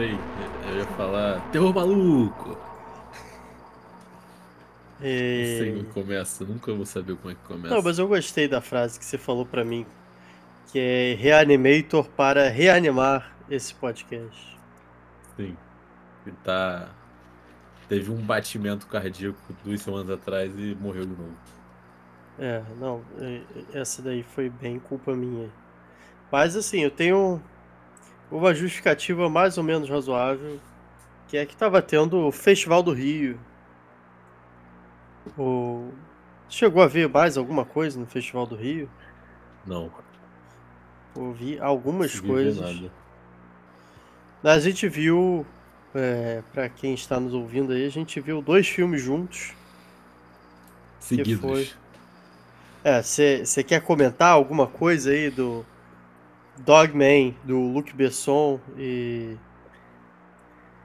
sei, eu ia falar. Terror maluco! E... Não sei como começa, nunca vou saber como é que começa. Não, mas eu gostei da frase que você falou pra mim, que é Reanimator para reanimar esse podcast. Sim. Ele tá. Teve um batimento cardíaco duas semanas atrás e morreu de novo. É, não, essa daí foi bem culpa minha. Mas assim, eu tenho uma justificativa mais ou menos razoável, que é que tava tendo o Festival do Rio. O... Chegou a ver mais alguma coisa no Festival do Rio? Não. Ouvi algumas ver coisas. nada. A gente viu, é, para quem está nos ouvindo aí, a gente viu dois filmes juntos. Seguidos. foi? É, você quer comentar alguma coisa aí do Dogman, do Luc Besson e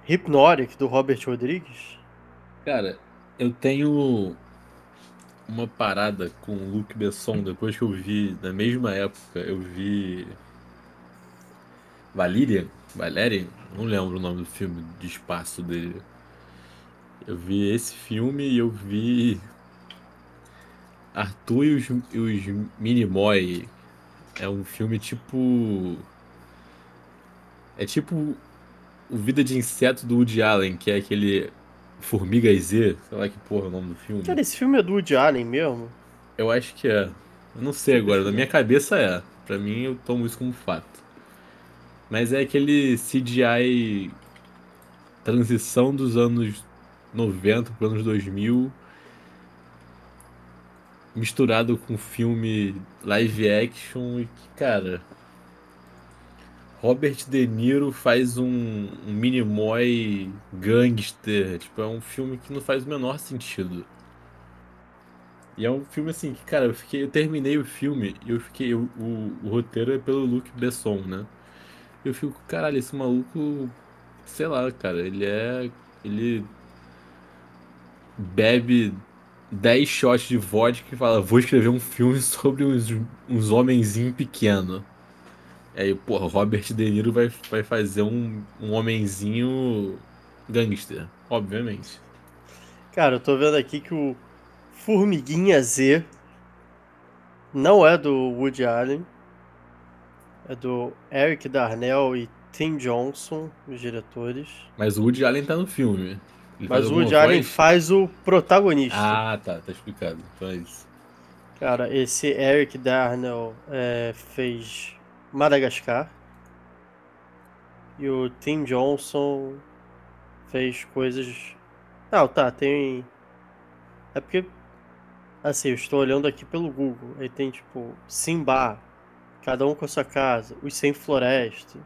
Hypnotic, do Robert Rodrigues? Cara, eu tenho uma parada com o Luc Besson depois que eu vi, na mesma época, eu vi Valerian, Valerian, não lembro o nome do filme de espaço dele. Eu vi esse filme e eu vi Arthur e os, e os Minimoy. É um filme tipo. É tipo o Vida de Inseto do Woody Allen, que é aquele Formiga Z, sei lá que porra é o nome do filme. Cara, esse filme é do Woody Allen mesmo? Eu acho que é. Eu não sei agora, na minha cabeça é. Pra mim eu tomo isso como fato. Mas é aquele CGI transição dos anos 90 para anos 2000 misturado com filme live action e que, cara, Robert De Niro faz um, um Minimoy gangster, tipo, é um filme que não faz o menor sentido. E é um filme assim que, cara, eu fiquei, eu terminei o filme e eu fiquei, o, o, roteiro é pelo Luc Besson, né? Eu fico, caralho, esse maluco, sei lá, cara, ele é, ele bebe 10 shots de vodka e fala, vou escrever um filme sobre uns, uns homenzinhos pequenos. Aí, porra, Robert De Niro vai, vai fazer um, um homenzinho gangster, obviamente. Cara, eu tô vendo aqui que o Formiguinha Z não é do Woody Allen. É do Eric Darnell e Tim Johnson, os diretores. Mas o Woody Allen tá no filme. Ele Mas o Woody Allen voz? faz o protagonista. Ah, tá, tá explicado. Então é isso. Cara, esse Eric Darnell é, fez Madagascar. E o Tim Johnson fez coisas. Não, tá, tem. É porque. Assim, eu estou olhando aqui pelo Google. Aí tem tipo Simba, Cada um com a sua casa, Os Sem Floresta,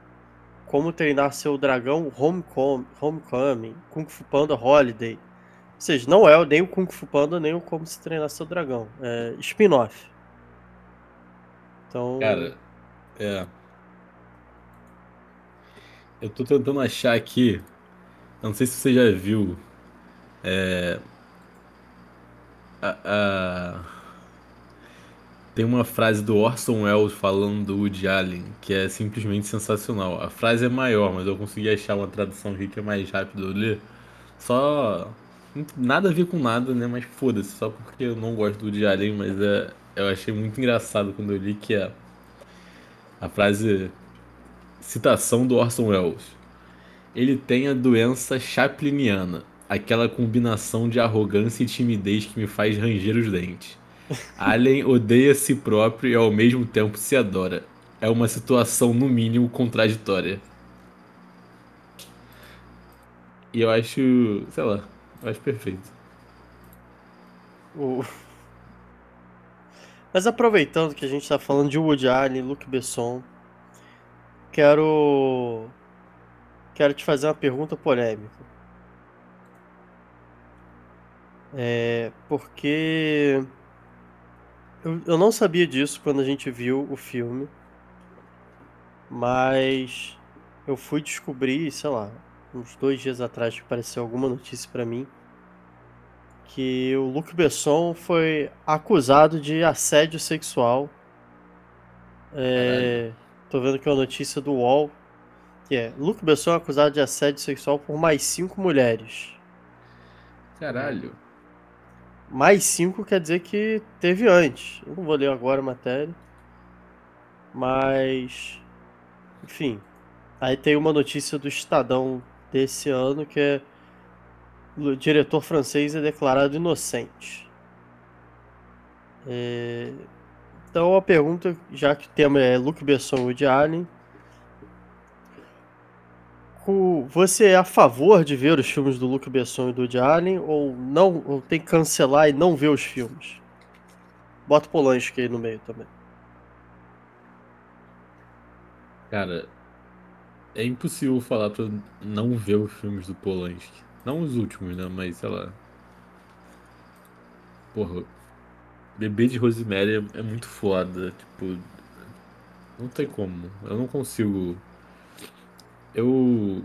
Como Treinar Seu Dragão, Homecoming, Homecoming Kung Fu Panda Holiday. Ou seja, não é nem o Kung Fu Panda, nem o Como Se Treinar Seu Dragão. É spin-off. Então. Cara, é. Eu tô tentando achar aqui. eu Não sei se você já viu. É. A, a- Tem uma frase do Orson Welles falando do Woody Allen que é simplesmente sensacional. A frase é maior, mas eu consegui achar uma tradução aqui que é mais rápido eu ler. Só. Nada a ver com nada, né? Mas foda-se, só porque eu não gosto do Woody Allen, mas é... eu achei muito engraçado quando eu li que é. A frase. Citação do Orson Welles. Ele tem a doença chapliniana, aquela combinação de arrogância e timidez que me faz ranger os dentes. Allen odeia si próprio e ao mesmo tempo se adora. É uma situação, no mínimo, contraditória. E eu acho. sei lá, eu acho perfeito. O... Mas aproveitando que a gente tá falando de Woody Allen, Luc Besson, quero quero te fazer uma pergunta polêmica. É porque eu, eu não sabia disso quando a gente viu o filme, mas eu fui descobrir, sei lá, uns dois dias atrás que apareceu alguma notícia pra mim que o Luc Besson foi acusado de assédio sexual. É, tô vendo aqui uma notícia do UOL Que é, Luke Besson é acusado de assédio sexual por mais cinco mulheres. Caralho. Mais cinco quer dizer que teve antes. Eu não vou ler agora a matéria. Mas. Enfim. Aí tem uma notícia do Estadão desse ano que é. O diretor francês é declarado inocente. É... Então a pergunta, já que o tema é Luke Besson e Woody Allen, você é a favor de ver os filmes do Luke Besson e do Woody Allen ou não ou tem que cancelar e não ver os filmes? Bota o Polanski aí no meio também. Cara, é impossível falar pra não ver os filmes do Polanski. Não os últimos, né? Mas sei lá. Porra, Bebê de Rosemary é, é muito foda. Tipo, não tem como. Eu não consigo. Eu.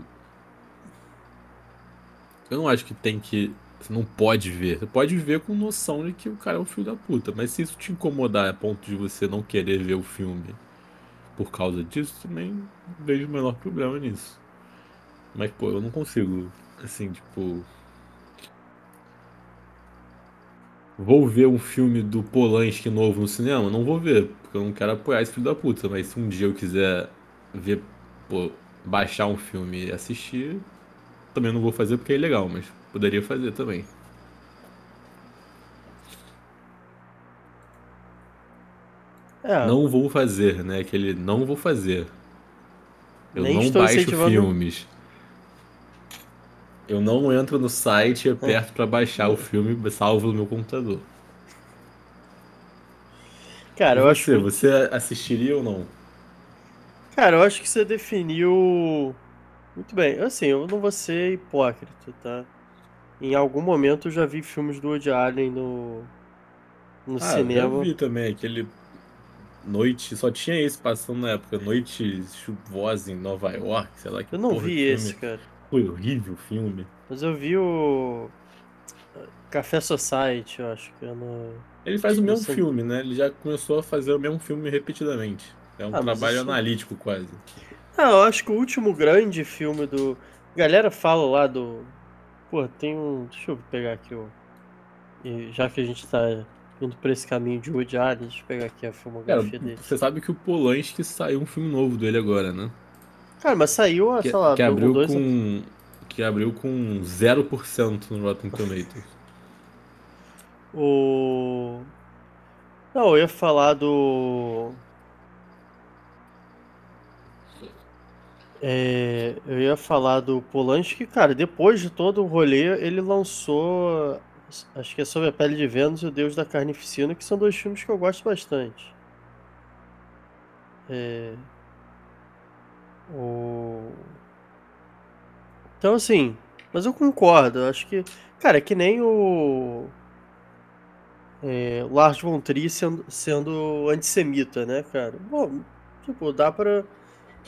Eu não acho que tem que. Você não pode ver. Você pode ver com noção de que o cara é um filho da puta. Mas se isso te incomodar a ponto de você não querer ver o filme por causa disso, também vejo o menor problema nisso. Mas, pô, eu não consigo. Assim, tipo. Vou ver um filme do Polanski novo no cinema? Não vou ver, porque eu não quero apoiar esse filho da puta. Mas se um dia eu quiser ver, pô, baixar um filme e assistir, também não vou fazer porque é ilegal, mas poderia fazer também. É, Não vou fazer, né? Aquele não vou fazer. Eu Nem não baixo incentivando- filmes. Eu não entro no site e É. aperto pra baixar o filme, salvo no meu computador. cara, eu acho você, você assistiria ou não? Cara, eu acho que você definiu muito bem. Assim, eu não vou ser hipócrita, tá? Em algum momento eu já vi filmes do Woody Allen no, no Ah, eu cinema. já vi também aquele Noite, só tinha esse passando na época, Noite Chuvosa em Nova York, sei lá que Eu não vi esse, cara. Foi horrível o filme. Mas eu vi o Café Society, eu acho que é no... Ele faz o mesmo filme, né? Ele já começou a fazer o mesmo filme repetidamente. É um Ah, trabalho isso- analítico quase. Ah, eu acho que o último grande filme do... Galera fala lá do... Pô, tem um... Deixa eu pegar aqui o... e Já que a gente tá indo pra esse caminho de Woody Allen, deixa eu pegar aqui a Cara, filmografia dele. você sabe que o Polanski saiu um filme novo dele agora, né? Cara, mas saiu, Que, sei lá, que abriu dois... com que abriu com 0% no Rotten Tomatoes. O. Não, eu ia falar do. É, eu ia falar do Polanski, cara, depois de todo o rolê, ele lançou. Acho que é Sobre a Pele de Vênus e O Deus da Carnificina, que são dois filmes que eu gosto bastante. É, o... Então, assim, mas eu concordo, eu acho que. Cara, é que nem o. É, Lars von Trier sendo, sendo antissemita, né, cara? Bom, tipo, dá pra.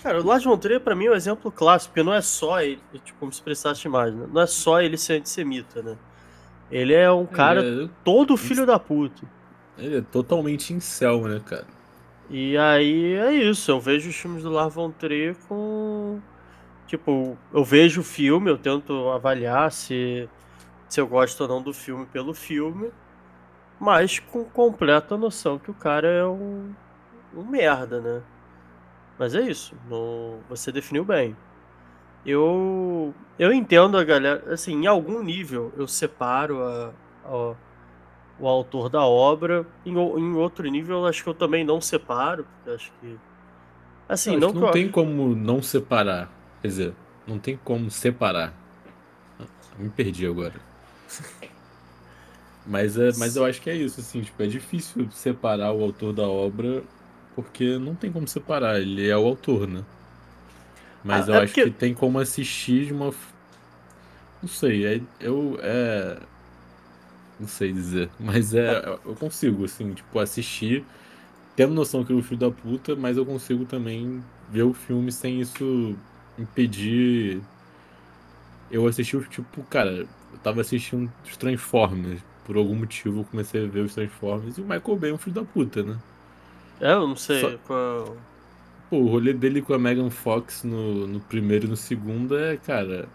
Cara, o Lars von Trier pra mim é um exemplo clássico, porque não é só ele, tipo, como se prestasse mais, né? Não é só ele ser antissemita, né? Ele é um cara é, todo filho da puta. ele é totalmente incel, né, cara? E aí é isso, eu vejo os filmes do Lars von Trier com. Tipo, eu vejo o filme, eu tento avaliar se, se eu gosto ou não do filme pelo filme, mas com completa noção que o cara é um, um merda, né? Mas é isso, não, você definiu bem. Eu, eu entendo a galera, assim, em algum nível eu separo a, a- o autor da obra, em, em outro nível eu acho que eu também não separo, porque acho que. Assim, Não, não, acho tem como não separar. Quer dizer, não tem como separar. Me perdi agora. Mas, é, mas eu acho que é isso, assim, tipo, é difícil separar o autor da obra porque não tem como separar, ele é o autor, né? Mas Ah, eu é acho porque- que tem como assistir de uma. Não sei, é, eu. É. Não sei dizer, mas é. Eu consigo, assim, tipo, assistir, tendo noção que é o filho da puta, mas eu consigo também ver o filme sem isso impedir. Eu assisti o tipo, cara, eu tava assistindo os Transformers. Por algum motivo eu comecei a ver os Transformers e o Michael Bay é um filho da puta, né? É, eu não sei Só- qual. Pô, o rolê dele com a Megan Fox no, no primeiro e no segundo é, cara.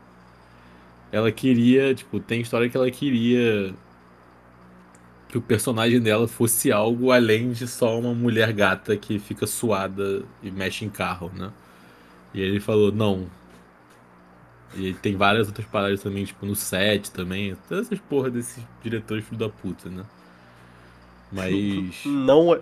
Ela queria, tipo, tem história que ela queria que o personagem dela fosse algo além de só uma mulher gata que fica suada e mexe em carro, né? E ele falou, não. E tem várias outras paradas também, tipo, no set também. Todas essas porra desses diretores filho da puta, né? Mas. Não é.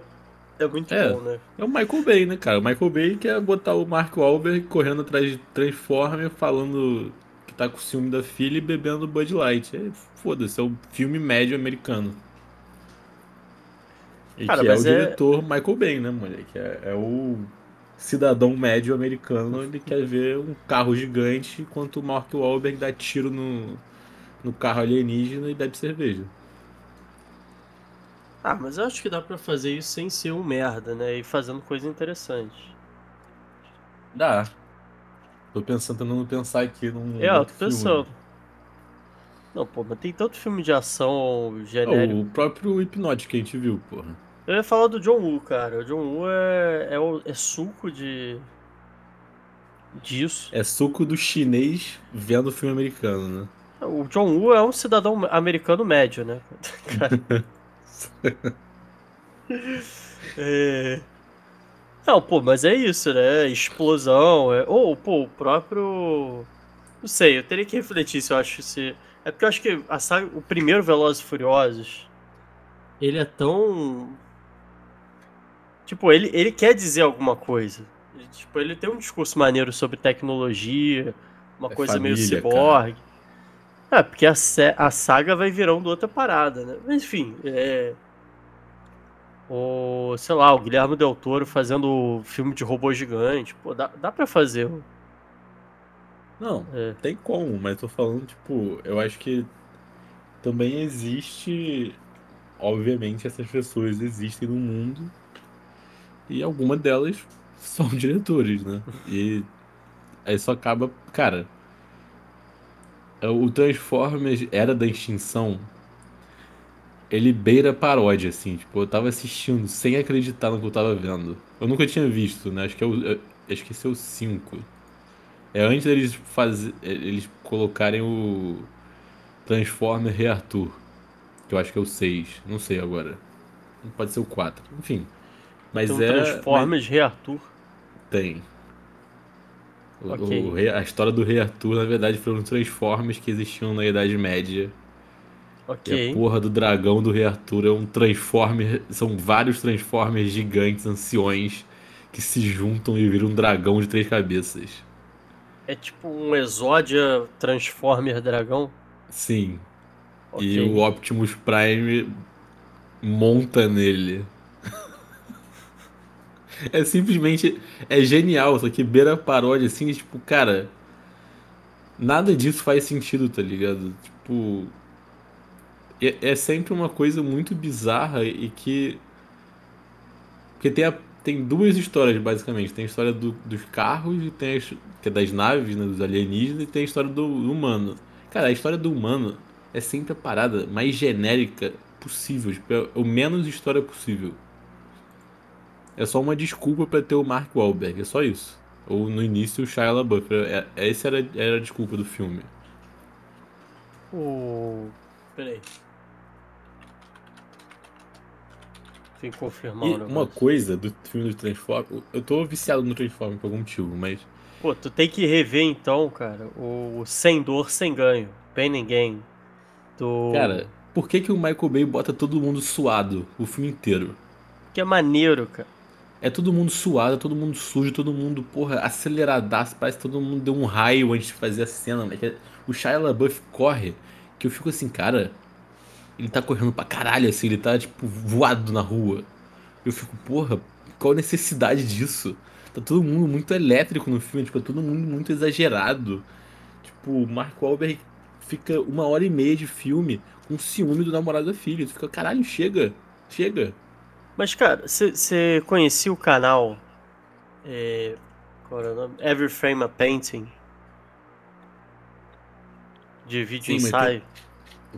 É muito É. bom, né? É o Michael Bay, né, cara? O Michael Bay quer botar o Mark Wahlberg correndo atrás de Transformer, falando que tá com ciúme da filha e bebendo Bud Light. É, Foda-se, é um filme médio americano. E Cara, que é o é- diretor Michael Bay, né, moleque? É, é o cidadão médio americano, ele quer ver um carro gigante enquanto o Mark Wahlberg dá tiro no, no carro alienígena e bebe cerveja. Ah, mas eu acho que dá pra fazer isso sem ser um merda, né? E fazendo coisa interessante. Dá. Tô pensando, tentando pensar aqui num É, eu tô pensando. Não, pô, mas tem tanto filme de ação genérico. o próprio Hipnotic que a gente viu, porra. Eu ia falar do John Woo, cara. O John Woo é, é, é suco de. disso. É suco do chinês vendo filme americano, né? O John Woo é um cidadão americano médio, né? Cara. É... Não, pô, mas é isso, né? Explosão. É... Ou, pô, o próprio. Não sei, eu teria que refletir se eu acho se. É porque eu acho que a saga, o primeiro Velozes e Furiosos. Ele é tão. Tipo, ele, ele quer dizer alguma coisa. Ele, tipo, ele tem um discurso maneiro sobre tecnologia, uma É coisa meio família, ciborgue. É, porque a, a saga vai virando outra parada, né? Mas enfim, é. O, sei lá, o Guilherme Del Toro fazendo filme de robô gigante. Pô, dá, dá pra fazer. Não, É. tem como, mas tô falando, tipo, eu acho que também existe. Obviamente, essas pessoas existem no mundo e algumas delas são diretores, né? E aí só acaba. Cara, o Transformers Era da Extinção. Ele beira paródia, assim, tipo, eu tava assistindo sem acreditar no que eu tava vendo. Eu nunca tinha visto, né? Acho que é o, eu- acho que esse é o 5. É antes deles fazer, eles colocarem o Transformer Rearthur, que eu acho que é o 6, não sei agora. Pode ser o 4, enfim. Mas um é Transformers Rei Arthur. mas tem. O- Ok. o rei- a história do Rei Arthur, na verdade, foram Transformers que existiam na Idade Média. E a Ok. porra do dragão do Rei Arthur é um Transformer. São vários Transformers gigantes, anciões, que se juntam e viram um dragão de três cabeças. É tipo um Exódia Transformer Dragão. Sim. Ok. E o Optimus Prime monta nele. É simplesmente. É genial, só que beira paródia assim, tipo, cara. Nada disso faz sentido, tá ligado? Tipo. É, é sempre uma coisa muito bizarra e que. Porque tem, a- tem duas histórias, basicamente. Tem a história do- dos carros, e tem a, que é das naves, né, dos alienígenas, e tem a história do, do humano. Cara, a história do humano é sempre a parada mais genérica possível. Tipo, é o menos história possível. É só uma desculpa pra ter o Mark Wahlberg, é só isso. Ou no início o Shia LaBeouf. É, é- essa era, era a desculpa do filme. O. Peraí. Tem que confirmar E o uma negócio. coisa do filme do Transformers, eu tô viciado no Transformers por algum motivo, mas Pô, tu tem que rever então, cara, o Sem Dor, Sem Ganho. Pain and Gain. Do. Cara, por que, que o Michael Bay bota todo mundo suado o filme inteiro? Que é maneiro, cara. É todo mundo suado, é todo mundo sujo, todo mundo, porra, aceleradaço. Parece que todo mundo deu um raio antes de fazer a cena. Mas é- o Shia LaBeouf corre, que eu fico assim, cara, ele tá correndo pra caralho, assim, ele tá, tipo, voado na rua. Eu fico, porra, qual a necessidade disso? Tá todo mundo muito elétrico no filme, tipo, é todo mundo muito exagerado. Tipo, Mark Wahlberg fica uma hora e meia de filme com ciúme do namorado da filha. Tu fica, caralho, chega, chega. Mas, cara, você conhecia o canal. É, qual era o nome? Every Frame a Painting? De vídeo Sim, mas ensaio.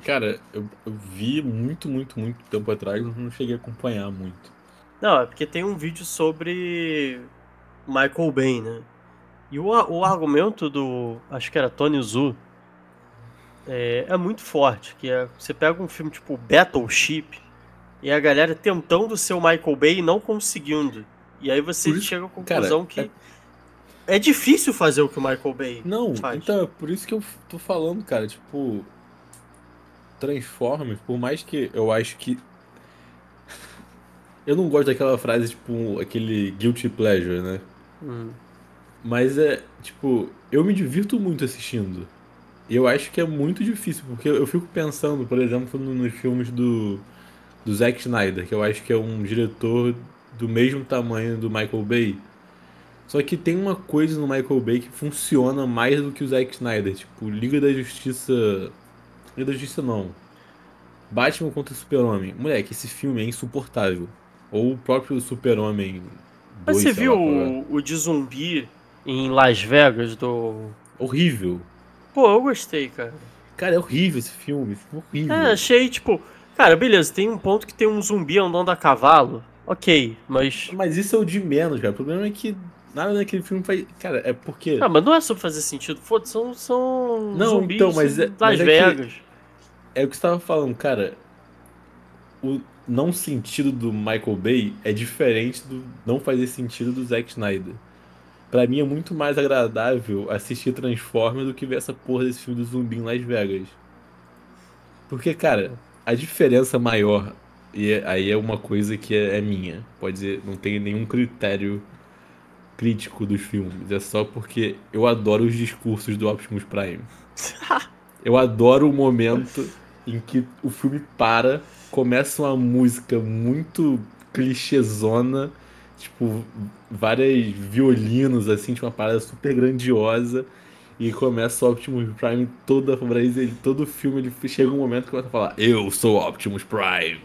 Cara, eu, eu vi muito, muito, muito tempo atrás, mas não cheguei a acompanhar muito. Não, é porque tem um vídeo sobre Michael Bay, né? E o, o argumento do. Acho que era Tony Zu. É, é muito forte. Que é, você pega um filme tipo Battleship e a galera tentando ser o Michael Bay e não conseguindo. E aí você isso- chega à conclusão cara, que é difícil fazer o que o Michael Bay Não, faz. então é por isso que eu tô falando, cara, tipo. Transformers, por mais que eu acho que. Eu não gosto daquela frase, tipo, aquele guilty pleasure, né? Hum. Mas é, tipo, eu me divirto muito assistindo. E eu acho que é muito difícil, porque eu fico pensando, por exemplo, no- nos filmes do, do Zack Snyder, que eu acho que é um diretor do mesmo tamanho do Michael Bay. Só que tem uma coisa no Michael Bay que funciona mais do que o Zack Snyder. Tipo, Liga da Justiça. Liga da Justiça não. Batman contra Super-Homem. Moleque, esse filme é insuportável. Ou o próprio Super-Homem. Mas 2, você viu lá é. o, o de zumbi em Las Vegas do. Horrível. Pô, eu gostei, cara. Cara, é horrível esse filme. esse filme é horrível. É, achei, tipo. Cara, beleza, tem um ponto que tem um zumbi andando a cavalo. Ok, mas. Mas isso é o de menos, cara. O problema é que nada naquele filme faz. Cara, é porque. Ah, mas não é sobre fazer sentido. Foda-se, são, são Não, zumbis então, mas é- Las mas é Vegas. É o que você tava falando, cara. O não sentido do Michael Bay é diferente do não fazer sentido do Zack Snyder. Pra mim é muito mais agradável assistir Transformers do que ver essa porra desse filme do zumbi em Las Vegas. Porque, cara, a diferença maior, e é- aí é uma coisa que é, é minha, pode dizer, não tem nenhum critério crítico dos filmes, é só porque eu adoro os discursos do Optimus Prime. Eu adoro o momento em que o filme para, começa uma música muito clichêzona, tipo, várias violinos, assim, tipo, uma parada super grandiosa, e começa o Optimus Prime toda ele, todo filme, ele chega um momento que começa a falar, eu sou Optimus Prime,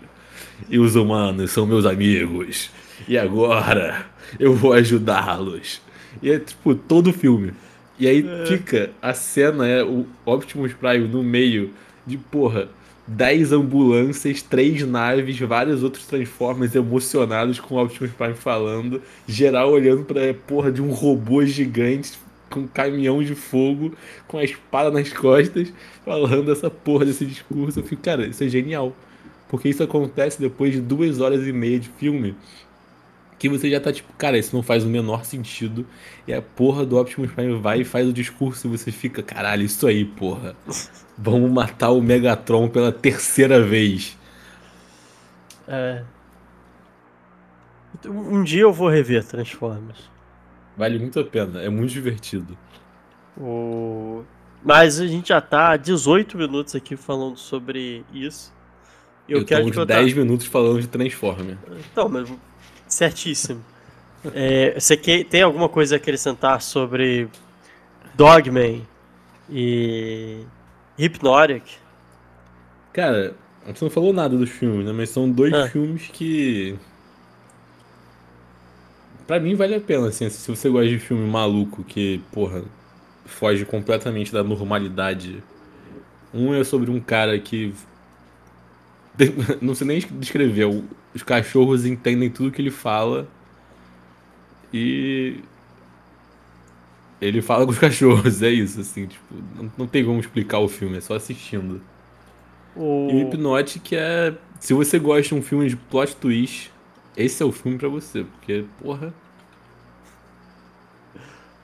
e os humanos são meus amigos, e agora eu vou ajudá-los. E é tipo, todo filme. E aí fica, a cena é o Optimus Prime no meio de, porra, 10 ambulâncias, 3 naves, vários outros Transformers emocionados com o Optimus Prime falando, geral olhando pra porra de um robô gigante com um caminhão de fogo, com a espada nas costas, falando essa porra desse discurso. Eu fico, cara, isso é genial. Porque isso acontece depois de duas horas e meia de filme que você já tá tipo, cara, isso não faz o menor sentido. E a porra do Optimus Prime vai e faz o discurso e você fica, caralho, isso aí, porra. Vamos matar o Megatron pela terceira vez. É. Um dia eu vou rever Transformers. Vale muito a pena, é muito divertido. O... Mas a gente já tá há 18 minutos aqui falando sobre isso. Eu, Eu, quero tô uns perguntar- 10 minutos falando de Transformer. Então, mas certíssimo. É, você que, tem alguma coisa a acrescentar sobre Dogman e Hypnotic? Cara, a gente não falou nada dos filmes, né? Mas são dois Ah. filmes que. Pra mim vale a pena, assim, se você gosta de filme maluco que, porra, foge completamente da normalidade. Um é sobre um cara que. Não sei nem descrever, os cachorros entendem tudo que ele fala e. Ele fala com os cachorros, é isso, assim, tipo, não, não tem como explicar o filme, é só assistindo. O... E o Hypnotic é. Se você gosta de um filme de plot twist, esse é o filme pra você, porque, porra,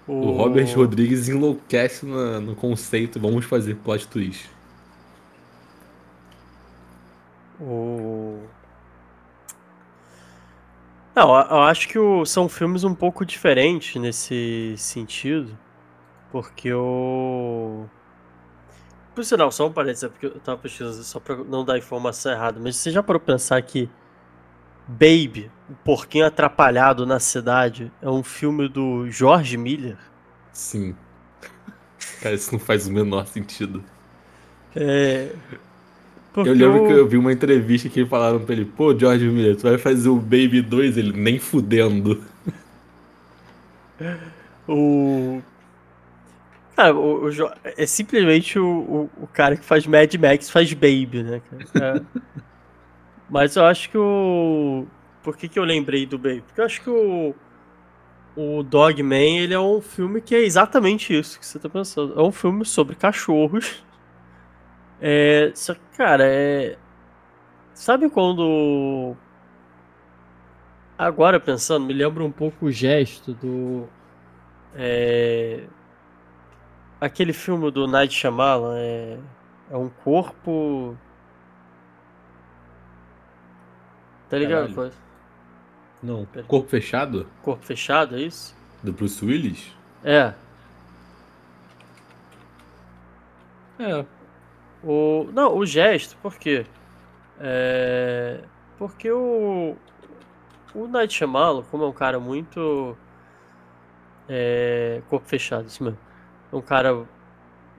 o Robert Rodrigues enlouquece na- no conceito, vamos fazer plot twist. O... Não, eu eu acho que o- são filmes um pouco diferentes nesse sentido, porque o. Por sinal, só um parênteses, é porque eu tava pesquisando só pra não dar informação errada, mas você já parou pra pensar que Baby, o porquinho atrapalhado na cidade, é um filme do George Miller? Sim. Cara, isso não faz o menor sentido. É. Porque Eu lembro o- que eu vi uma entrevista que falaram pra ele, pô, George Miller, tu vai fazer o Baby 2? Ele, nem fudendo. O. Cara, o, o Jo- é simplesmente o, o, o cara que faz Mad Max faz Baby, né, cara? É. Mas eu acho que o. Por que, que eu lembrei do Baby? Porque eu acho que o. o Dogman, ele é um filme que é exatamente isso que você tá pensando. É um filme sobre cachorros. É, só que, cara, é... Sabe quando... Agora pensando, me lembra um pouco o gesto do... É... Aquele filme do Night Shyamalan, é... É um corpo... Tá ligado? Caralho. Não, Corpo Fechado? Corpo fechado, é isso? Do Bruce Willis? É. É. O, não, o gesto, por quê? É, porque o, o Night Shyamalan, como é um cara muito... É, corpo fechado, isso mesmo. É um cara,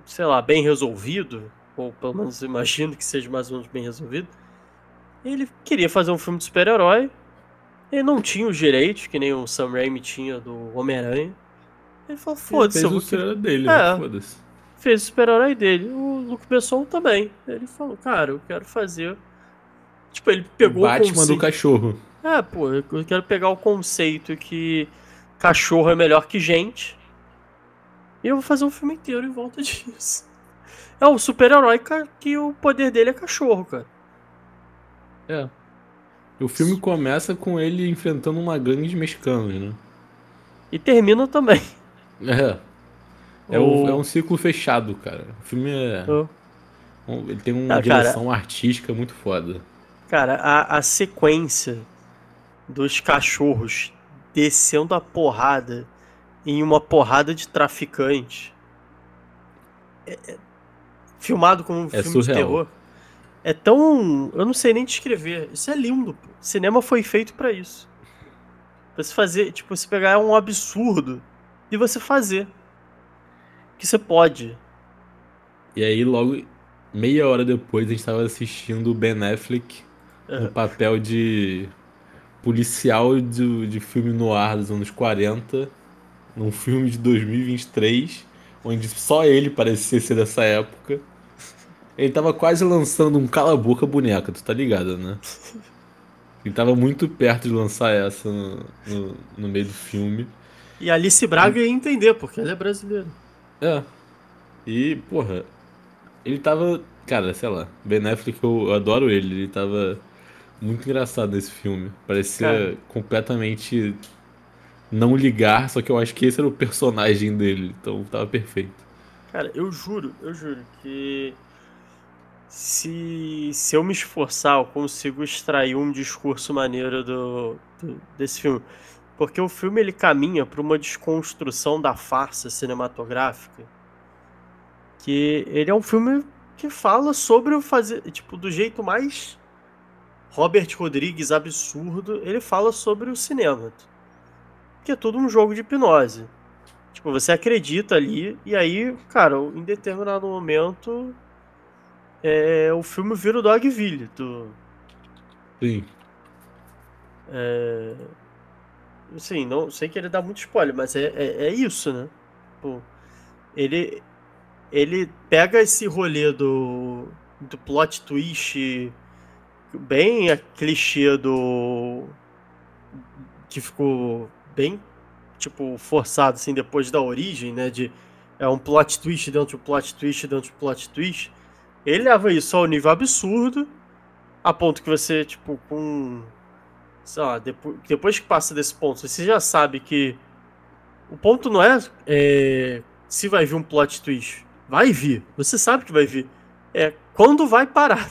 sei lá, bem resolvido, ou pelo menos imagino que seja mais ou menos bem resolvido. Ele queria fazer um filme de super-herói, ele não tinha os direitos, que nem o Sam Raimi tinha do Homem-Aranha. Ele falou, foda-se, fez o super dele, É. né? Foda-se. fez o super-herói dele. O Luke Besson também. Ele falou, cara, eu quero fazer. Tipo, ele pegou o o Batman conceito. do cachorro. É, pô, eu quero pegar o conceito que cachorro é melhor que gente. E eu vou fazer um filme inteiro em volta disso. É o super-herói que o poder dele é cachorro, cara. É. O filme começa com ele enfrentando uma gangue de mexicanos, né? E termina também. É. É, O- um, é um ciclo fechado, cara. O filme é. O- um- ele tem uma cara. direção artística muito foda. Cara, a, a sequência dos cachorros descendo a porrada em uma porrada de traficante. é- é- filmado como um É filme de surreal. terror. É tão. Eu não sei nem descrever. Isso é lindo. Pô. Cinema foi feito pra isso. Pra você fazer. Tipo, você pegar um absurdo e você fazer. Que você pode. E aí, logo, meia hora depois, a gente tava assistindo o Ben Affleck É. no papel de policial de, de filme noir dos anos 40, num filme de 2023, onde só ele parecia ser dessa época. Ele tava quase lançando um cala-boca boneca, tu tá ligado, né? Ele tava muito perto de lançar essa no, no, no meio do filme. E Alice Braga ia entender, porque ela é brasileira. É. E, porra, ele tava. Cara, sei lá, Ben Affleck, eu, eu adoro ele. Ele tava muito engraçado nesse filme. Parecia Cara. completamente não ligar, só que eu acho que esse era o personagem dele. Então tava perfeito. Cara, eu juro, eu juro que se, se eu me esforçar, eu consigo extrair um discurso maneiro do, do- desse filme. Porque o filme ele caminha para uma desconstrução da farsa cinematográfica. Que ele é um filme que fala sobre o fazer, tipo, do jeito mais Robert Rodrigues absurdo, ele fala sobre o cinema. Que é tudo um jogo de hipnose. Tipo, você acredita ali, e aí, cara, em determinado momento, é, o filme vira o Dogville. Do, Sim. assim, não sei que ele dá muito spoiler, mas é, é, é isso, né? Tipo, ele, ele pega esse rolê do, do plot twist bem a clichê do. que ficou bem, tipo, forçado assim depois da origem, né? De é um plot twist dentro de um plot twist dentro de um plot twist. Ele leva isso ao nível absurdo, a ponto que você, tipo, com. Sei lá, depois, depois que passa desse ponto, você já sabe que. O ponto não é, é se vai vir um plot twist. Vai vir. Você sabe que vai vir. É quando vai parar.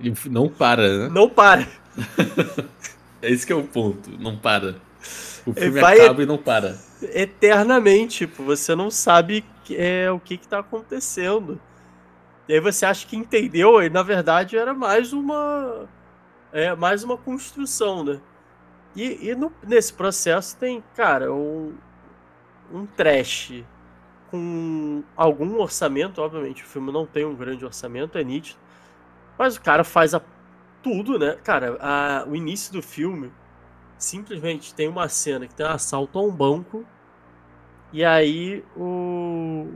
E não para, né? Não para. É esse que é o ponto. Não para. O filme vai- acaba e não para. eternamente, tipo, você não sabe é, o que que tá acontecendo. E aí você acha que entendeu, e na verdade era mais uma é mais uma construção, né? E, e no- nesse processo tem, cara, um, um trash com algum orçamento, obviamente o filme não tem um grande orçamento, é nítido, mas o cara faz a, tudo, né? Cara, a- o início do filme simplesmente tem uma cena que tem um assalto a um banco e aí o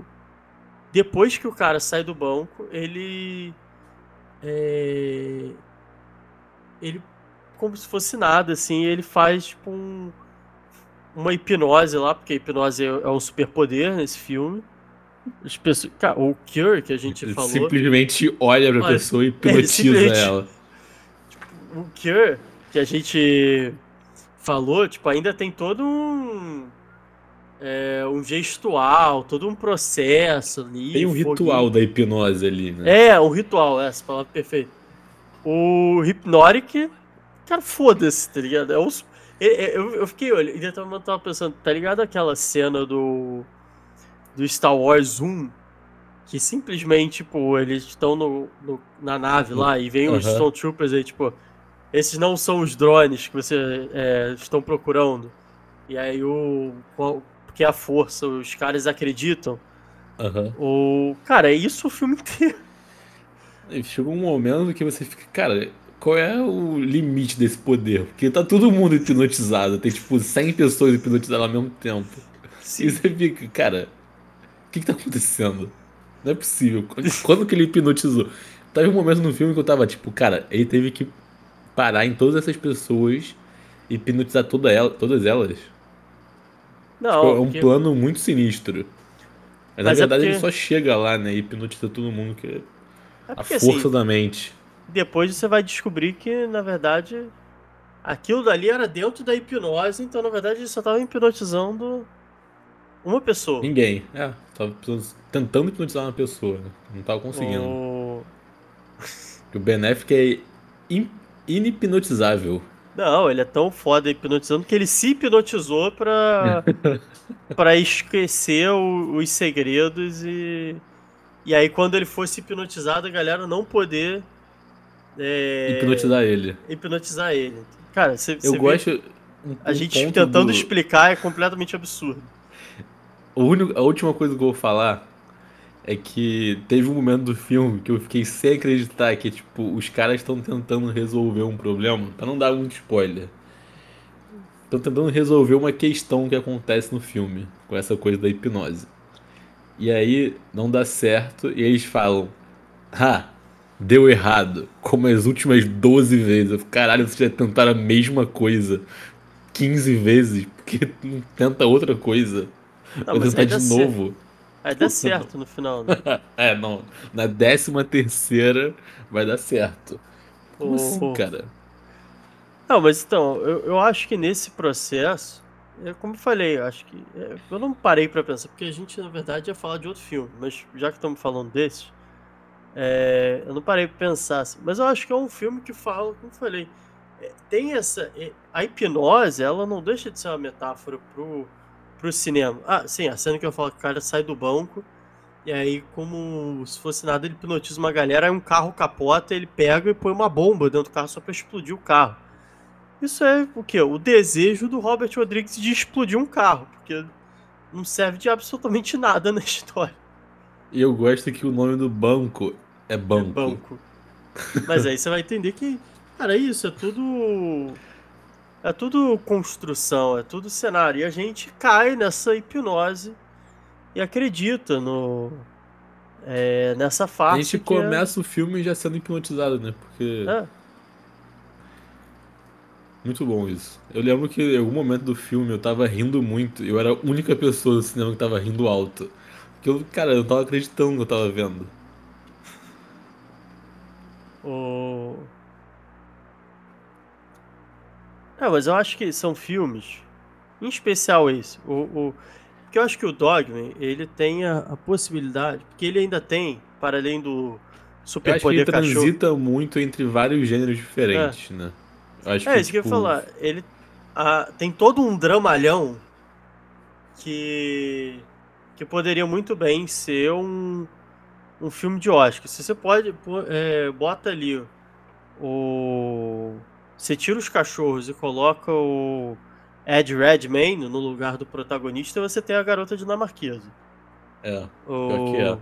depois que o cara sai do banco ele é, ele como se fosse nada assim ele faz tipo um uma hipnose lá, porque a hipnose é, é um superpoder nesse filme. As pessoas, cara, o Cure que a gente Ele falou. simplesmente olha pra Olha, pessoa e hipnotiza ela. o Cure que a gente falou, tipo, ainda tem todo um é, um gestual, todo um processo ali. Tem um foguinho. ritual da hipnose ali, né? É, um ritual, essa palavra perfeita. O Hypnotic, cara, foda-se, tá ligado? É uns- é- é- eu, eu fiquei olhando, eu tava, pensando, tá ligado aquela cena do do Star Wars 1 que simplesmente, tipo, eles estão no, no- na nave lá e vem os Aham. Stormtroopers aí, tipo, esses não são os drones que você é, estão procurando. E aí o. qual- Porque a força, os caras acreditam. Aham. O. Cara, é isso o filme inteiro. Chega um momento que você fica, cara, qual é o limite desse poder? Porque tá todo mundo hipnotizado, tem tipo 100 pessoas hipnotizadas ao mesmo tempo. E você fica, cara, o que que tá acontecendo? Não é possível. Quando- Quando que ele hipnotizou? Teve um momento no filme que eu tava tipo, cara, ele teve que parar em todas essas pessoas e hipnotizar toda ela, todas elas. Não, Tipo, é um porque- plano muito sinistro. Mas, na Mas é verdade ele porque- só chega lá, né, e hipnotiza todo mundo, que é a porque, força assim, da mente. depois você vai descobrir que, na verdade, aquilo dali era dentro da hipnose, então, na verdade, ele só tava hipnotizando uma pessoa. Ninguém. É, tava tentando hipnotizar uma pessoa, né? Não tava conseguindo. O- o Benéfico é in- inipnotizável. Não, ele é tão foda hipnotizando que ele se hipnotizou pra, pra esquecer o- os segredos e. E aí, quando ele fosse hipnotizado, a galera não poder é, Hipnotizar ele. hipnotizar ele. Cara, você Eu gosto. um- A gente tentando do- explicar é completamente absurdo. O único, a última coisa que eu vou falar é que teve um momento do filme que eu fiquei sem acreditar que, tipo, os caras estão tentando resolver um problema, pra não dar muito spoiler. Estão tentando resolver uma questão que acontece no filme, com essa coisa da hipnose. E aí não dá certo e eles falam: Ah, deu errado, como as últimas 12 vezes. Caralho, vocês já tentaram a mesma coisa 15 vezes, porque não tenta outra coisa. Não, Vou tentar de novo. Aí dá certo no final, né? É, não. Na décima terceira vai dar certo. Como O- assim, cara? Não, mas então, eu, eu acho que nesse processo, é como eu falei, eu acho que. é, eu não parei pra pensar, porque a gente, na verdade, ia falar de outro filme, mas já que estamos falando desse, é, eu não parei pra pensar assim. Mas eu acho que é um filme que fala, como eu falei, é, tem essa. é, a hipnose, ela não deixa de ser uma metáfora pro, pro cinema. Ah, sim, a cena que eu falo que o cara sai do banco. E aí, como se fosse nada, ele hipnotiza uma galera, aí um carro capota, ele pega e põe uma bomba dentro do carro só pra explodir o carro. Isso é o quê? O desejo do Robert Rodrigues de explodir um carro, porque não serve de absolutamente nada na história. E eu gosto que o nome do banco é banco. É banco. Mas aí você vai entender que, cara, isso é tudo. É tudo construção, é tudo cenário. E a gente cai nessa hipnose e acredita no. é, nessa A farsa. gente é- começa o filme já sendo hipnotizado, né? Porque. é. Muito bom isso. Eu lembro que em algum momento do filme eu tava rindo muito. Eu era a única pessoa do cinema que tava rindo alto. Porque eu, cara, eu não tava acreditando no que eu tava vendo. O... É, mas eu acho que são filmes, em especial esse, o, o... porque eu acho que o Dogman, ele tem a, a possibilidade, porque ele ainda tem, para além do Eu acho que ele cachorro... transita muito entre vários gêneros diferentes, né? Eu acho É, que, isso que eu ia tipo, falar, ele ah, tem todo um dramalhão que, que poderia muito bem ser um, um filme de Oscar. Se você pode, é, bota ali o. Você tira os cachorros e coloca o Ed Redmayne no lugar do protagonista, você tem a garota dinamarquesa. É. O... É.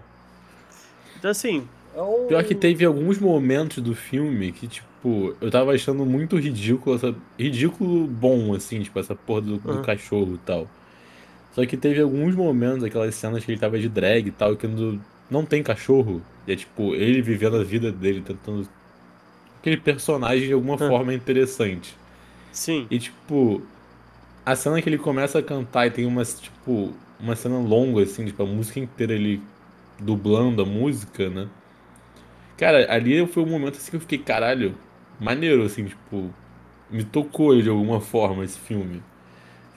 Então, assim. É um... Pior que teve alguns momentos do filme que, tipo, eu tava achando muito ridículo, essa... ridículo bom, assim, tipo, essa porra do, do cachorro e tal. Só que teve alguns momentos, aquelas cenas que ele tava de drag e tal, que não, não tem cachorro. E é tipo, ele vivendo a vida dele, tentando. Aquele personagem de alguma Ah. forma interessante. Sim. E tipo, A cena que ele começa a cantar e tem umas, tipo, uma cena longa, assim, tipo, a música inteira ele dublando a música, né? Cara, ali foi um momento assim que eu fiquei, caralho, maneiro, assim, tipo, me tocou de alguma forma esse filme.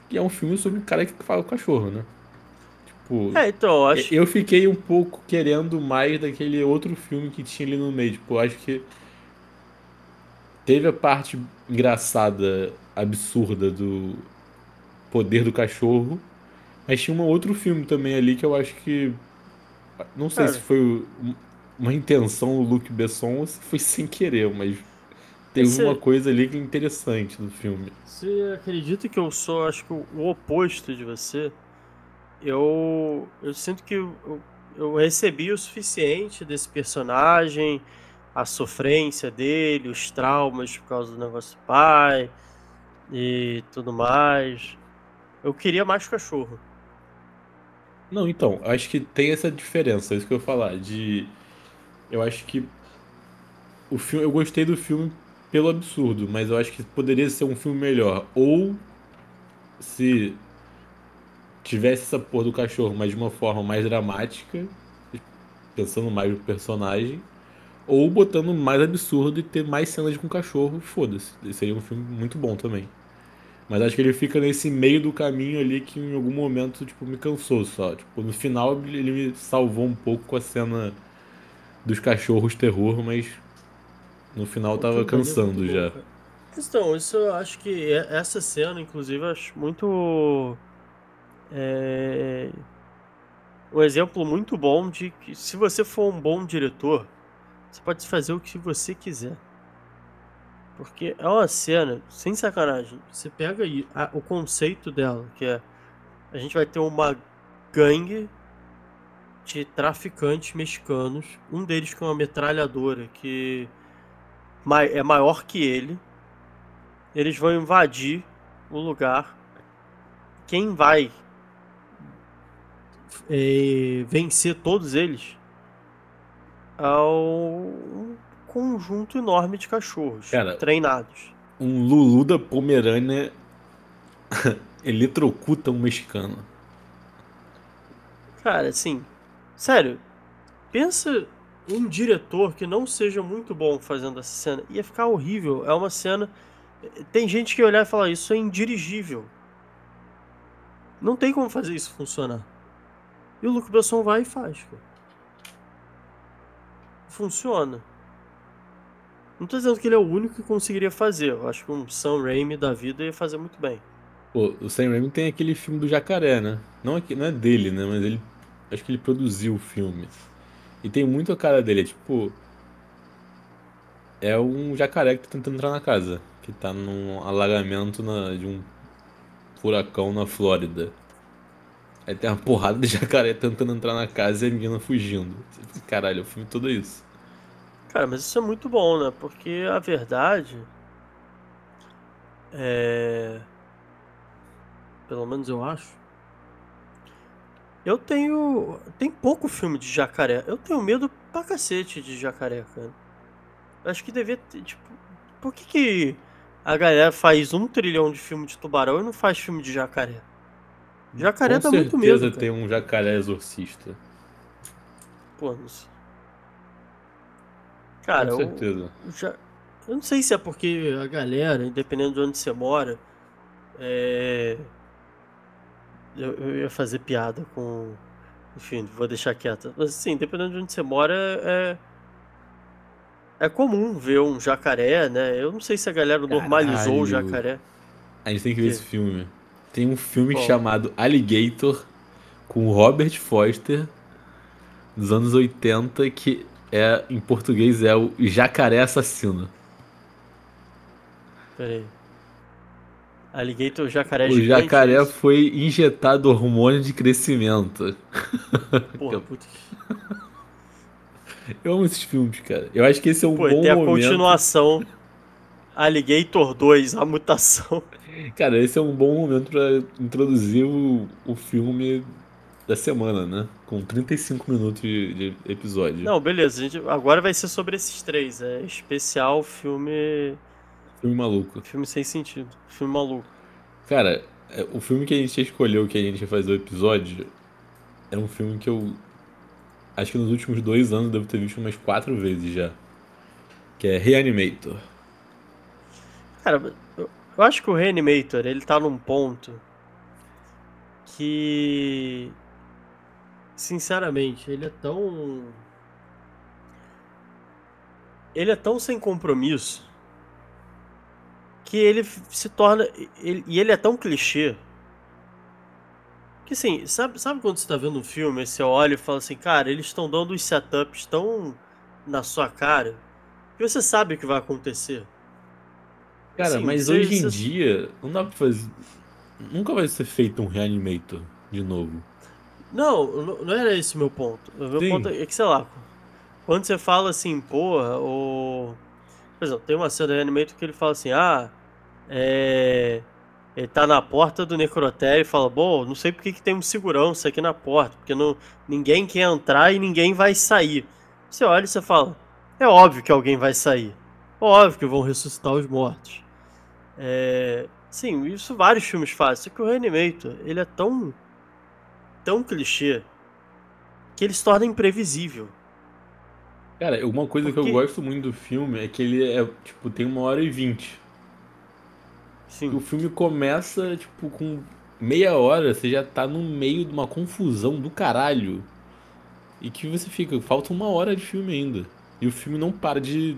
E é um filme sobre um cara que fala com cachorro, né? Tipo, É, então, eu acho. eu fiquei um pouco querendo mais daquele outro filme que tinha ali no meio. Tipo, eu acho que teve a parte engraçada, absurda do poder do cachorro, mas tinha um outro filme também ali que eu acho que. Não sei se foi um- uma intenção do Luc Besson ou se foi sem querer, mas teve uma esse. coisa ali que é interessante no filme. Você acredita que eu sou, acho que, o oposto de você? Eu, eu sinto que eu eu recebi o suficiente desse personagem, a sofrência dele, os traumas por causa do negócio do pai e tudo mais. Eu queria mais cachorro. Não, então, acho que tem essa diferença, é isso que eu ia falar, de. Eu acho que o filme. Eu gostei do filme pelo absurdo, mas eu acho que poderia ser um filme melhor. Ou se tivesse essa porra do cachorro, mas de uma forma mais dramática, pensando mais no personagem, ou botando mais absurdo e ter mais cenas com cachorro, foda-se. Seria um filme muito bom também. Mas acho que ele fica nesse meio do caminho ali que em algum momento, tipo, me cansou só. Tipo, no final ele me salvou um pouco com a cena dos cachorros terror, mas no final tava é cansando bom, já. cara. Então, isso eu acho que e- essa cena, inclusive, eu acho muito. é, um exemplo muito bom de que se você for um bom diretor, você pode fazer o que você quiser. Porque é uma cena, sem sacanagem, você pega aí a- o conceito dela, que é a gente vai ter uma gangue de traficantes mexicanos, um deles com uma metralhadora que é maior que ele. Eles vão invadir o lugar. Quem vai eh, vencer todos eles um conjunto enorme de cachorros Cara, treinados. um Lulu da Pomerânia eletrocuta um mexicano. Cara, assim, sério, pensa um diretor que não seja muito bom fazendo essa cena. Ia ficar horrível. É uma cena. Tem gente que olhar e falar, isso é indirigível. Não tem como fazer isso funcionar. E o Luke Besson vai e faz, cara. Funciona. Não tô dizendo que ele é o único que conseguiria fazer. Eu acho que um Sam Raimi da vida ia fazer muito bem. Pô, o Sam Raimi tem aquele filme do jacaré, né? Não, aqui, não é dele, né? Mas ele. Acho que ele produziu o filme. E tem muito a cara dele. É tipo. É um jacaré que tá tentando entrar na casa. Que tá num alagamento na- de um furacão na Flórida. Aí tem uma porrada de jacaré tentando entrar na casa e a menina fugindo. Caralho, o filme todo é isso. Cara, mas isso é muito bom, né? Porque a verdade é. Pelo menos eu acho. Eu tenho. Tem pouco filme de jacaré. Eu tenho medo pra cacete de jacaré, cara. Eu acho que devia ter, tipo. Por que, que a galera faz um trilhão de filme de tubarão e não faz filme de jacaré? Jacaré Com dá muito certeza medo, tem cara. um jacaré exorcista. Pô, não sei. Com Cara, eu, certeza. já, eu não sei se é porque a galera, independendo de onde você mora, é, eu, eu ia fazer piada com. Enfim, vou deixar quieta. Mas assim, dependendo de onde você mora, é, é comum ver um jacaré, né? Eu não sei se a galera normalizou o Caralho. jacaré. A gente tem que ver esse filme. Tem um filme Qual? chamado Alligator com Robert Foster dos anos 80 que é em português é o Jacaré Assassino. Pera aí. Alligator jacaré O gigante, é jacaré isso? foi injetado hormônio de crescimento. Porra, que. Eu amo esses filmes, cara. Eu acho que esse é um Pô, bom tem a momento. continuação. Alligator 2, a mutação. Cara, esse é um bom momento pra introduzir o, o filme da semana, né? Com 35 minutos de, de episódio. Não, beleza. gente- agora vai ser sobre esses três. É especial filme. Filme maluco. Filme sem sentido. Filme maluco. Cara, É, O filme que a gente escolheu, que a gente ia fazer o episódio, é um filme que eu. Acho que nos últimos dois anos eu devo ter visto umas quatro vezes já. Que é Reanimator. Cara, eu, acho que o Reanimator, ele tá num ponto que. Sinceramente, ele é tão. Ele é tão sem compromisso que ele se torna. ele- e ele é tão clichê. Que assim, sabe, sabe quando você tá vendo um filme, você olha e fala assim, cara, eles estão dando os setups tão na sua cara que você sabe o que vai acontecer. Cara, Assim, mas hoje em dia não dá pra fazer. Nunca vai ser feito um Reanimator de novo. Não, não era esse o meu ponto. O meu Sim. ponto é que, sei lá, quando você fala assim, porra, o. Por exemplo, tem uma cena do Reanimator que ele fala assim, ah, é. Ele tá na porta do necrotério e fala, bom, não sei por que que tem um segurança aqui na porta, porque não, ninguém quer entrar e ninguém vai sair. Você olha e você fala, é óbvio que alguém vai sair. Óbvio que vão ressuscitar os mortos. É, sim, isso vários filmes fazem. Só que o Reanimator, ele é tão tão clichê que ele se torna imprevisível. Cara, uma coisa que Porque- eu gosto muito do filme é que ele é, tipo, tem uma hora e vinte. O Sim. filme começa, tipo, com meia hora, você já tá no meio de uma confusão do caralho. E que você fica, falta uma hora de filme ainda. E o filme não para de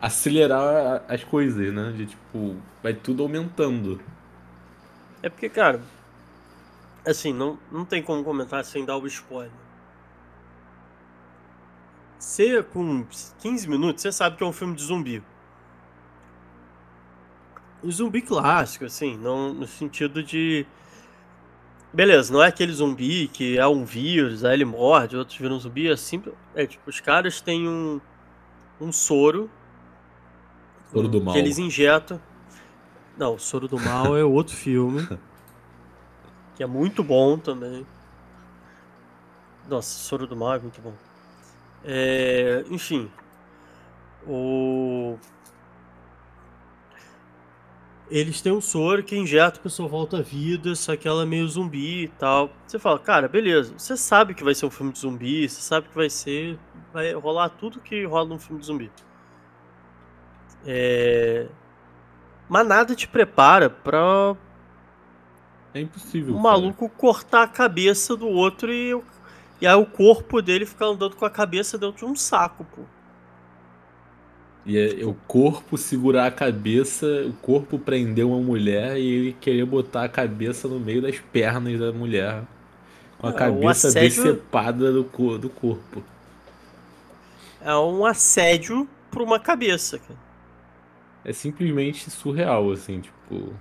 acelerar as coisas, né? De tipo, vai tudo aumentando. É porque, cara, assim, não, não tem como comentar sem dar o spoiler. Você, com 15 minutos, você sabe que é um filme de zumbi. Um zumbi clássico, assim, não, no sentido de. Beleza, não é aquele zumbi que é um vírus, aí ele morde, outros viram zumbi, é simples. É tipo, os caras têm um, um soro. Soro do mal. Que eles injetam. Não, o Soro do Mal é outro filme. que é muito bom também. Nossa, Soro do Mal é muito bom. É, enfim. O... Eles têm um soro que injeta a pessoa volta à vida, só que ela é meio zumbi e tal. Você fala, cara, beleza. Você sabe que vai ser um filme de zumbi, você sabe que vai ser. Vai rolar tudo que rola num filme de zumbi. É... Mas nada te prepara pra É impossível. um cara. maluco cortar a cabeça do outro e, o- e aí o corpo dele ficar andando com a cabeça dentro de um saco, pô. E é, o corpo segurar a cabeça, o corpo prender uma mulher e ele querer botar a cabeça no meio das pernas da mulher. Com a É, cabeça assédio- decepada do, do corpo. É um assédio pra uma cabeça, cara. É simplesmente surreal, assim, tipo.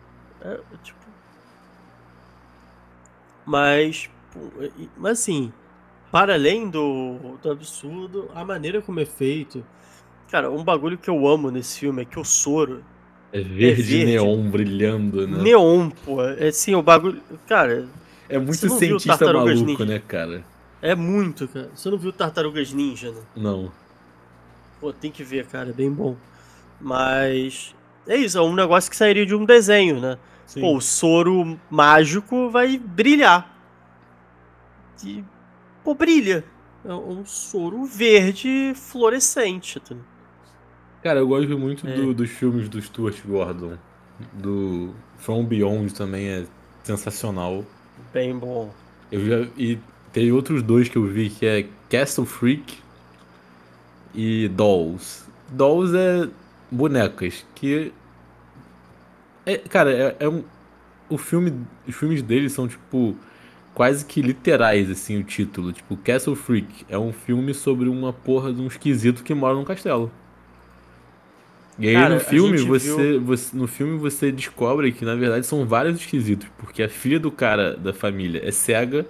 É, tipo... Mas, mas assim, para além do, do absurdo, a maneira como é feito. Cara, um bagulho que eu amo nesse filme é que o soro É verde, verde. neon brilhando, né? neon, pô. É assim, o bagulho. Cara, É muito cientista maluco, Ninja? né, cara? é muito, cara. Você não viu Tartarugas Ninja, né? Não. Pô, tem que ver, cara, é bem bom. Mas é isso, é um negócio que sairia de um desenho, né? Sim. Pô, o soro mágico vai brilhar. E, pô, brilha. É um soro verde fluorescente. tá? Cara, eu gosto muito É. do- dos filmes do Stuart Gordon. Do From Beyond também é sensacional. Bem bom. Eu já. E tem outros dois que eu vi que é Castle Freak e Dolls. Dolls é bonecas que. É, cara, é, é um. O filme. Os filmes deles são tipo. Quase que literais, assim, o título. Tipo, Castle Freak é um filme sobre uma porra de um esquisito que mora num castelo. E aí Cara, no filme você, viu- você no filme você descobre que na verdade são vários esquisitos, porque a filha do cara da família é cega,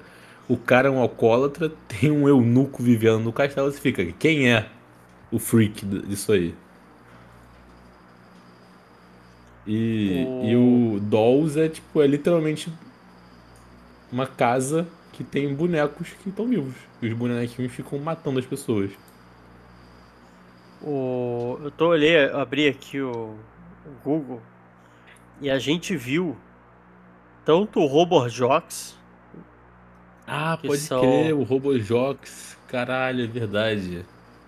o cara é um alcoólatra, tem um eunuco vivendo no castelo, você fica, quem é o freak disso aí? E O- e o Dolls é tipo, é literalmente uma casa que tem bonecos que estão vivos. E os bonequinhos ficam matando as pessoas. O, eu tô olhei, abri aqui o, o Google e a gente viu tanto o Roborjox, Ah, pode são- crer, o Robojox. Caralho, é verdade.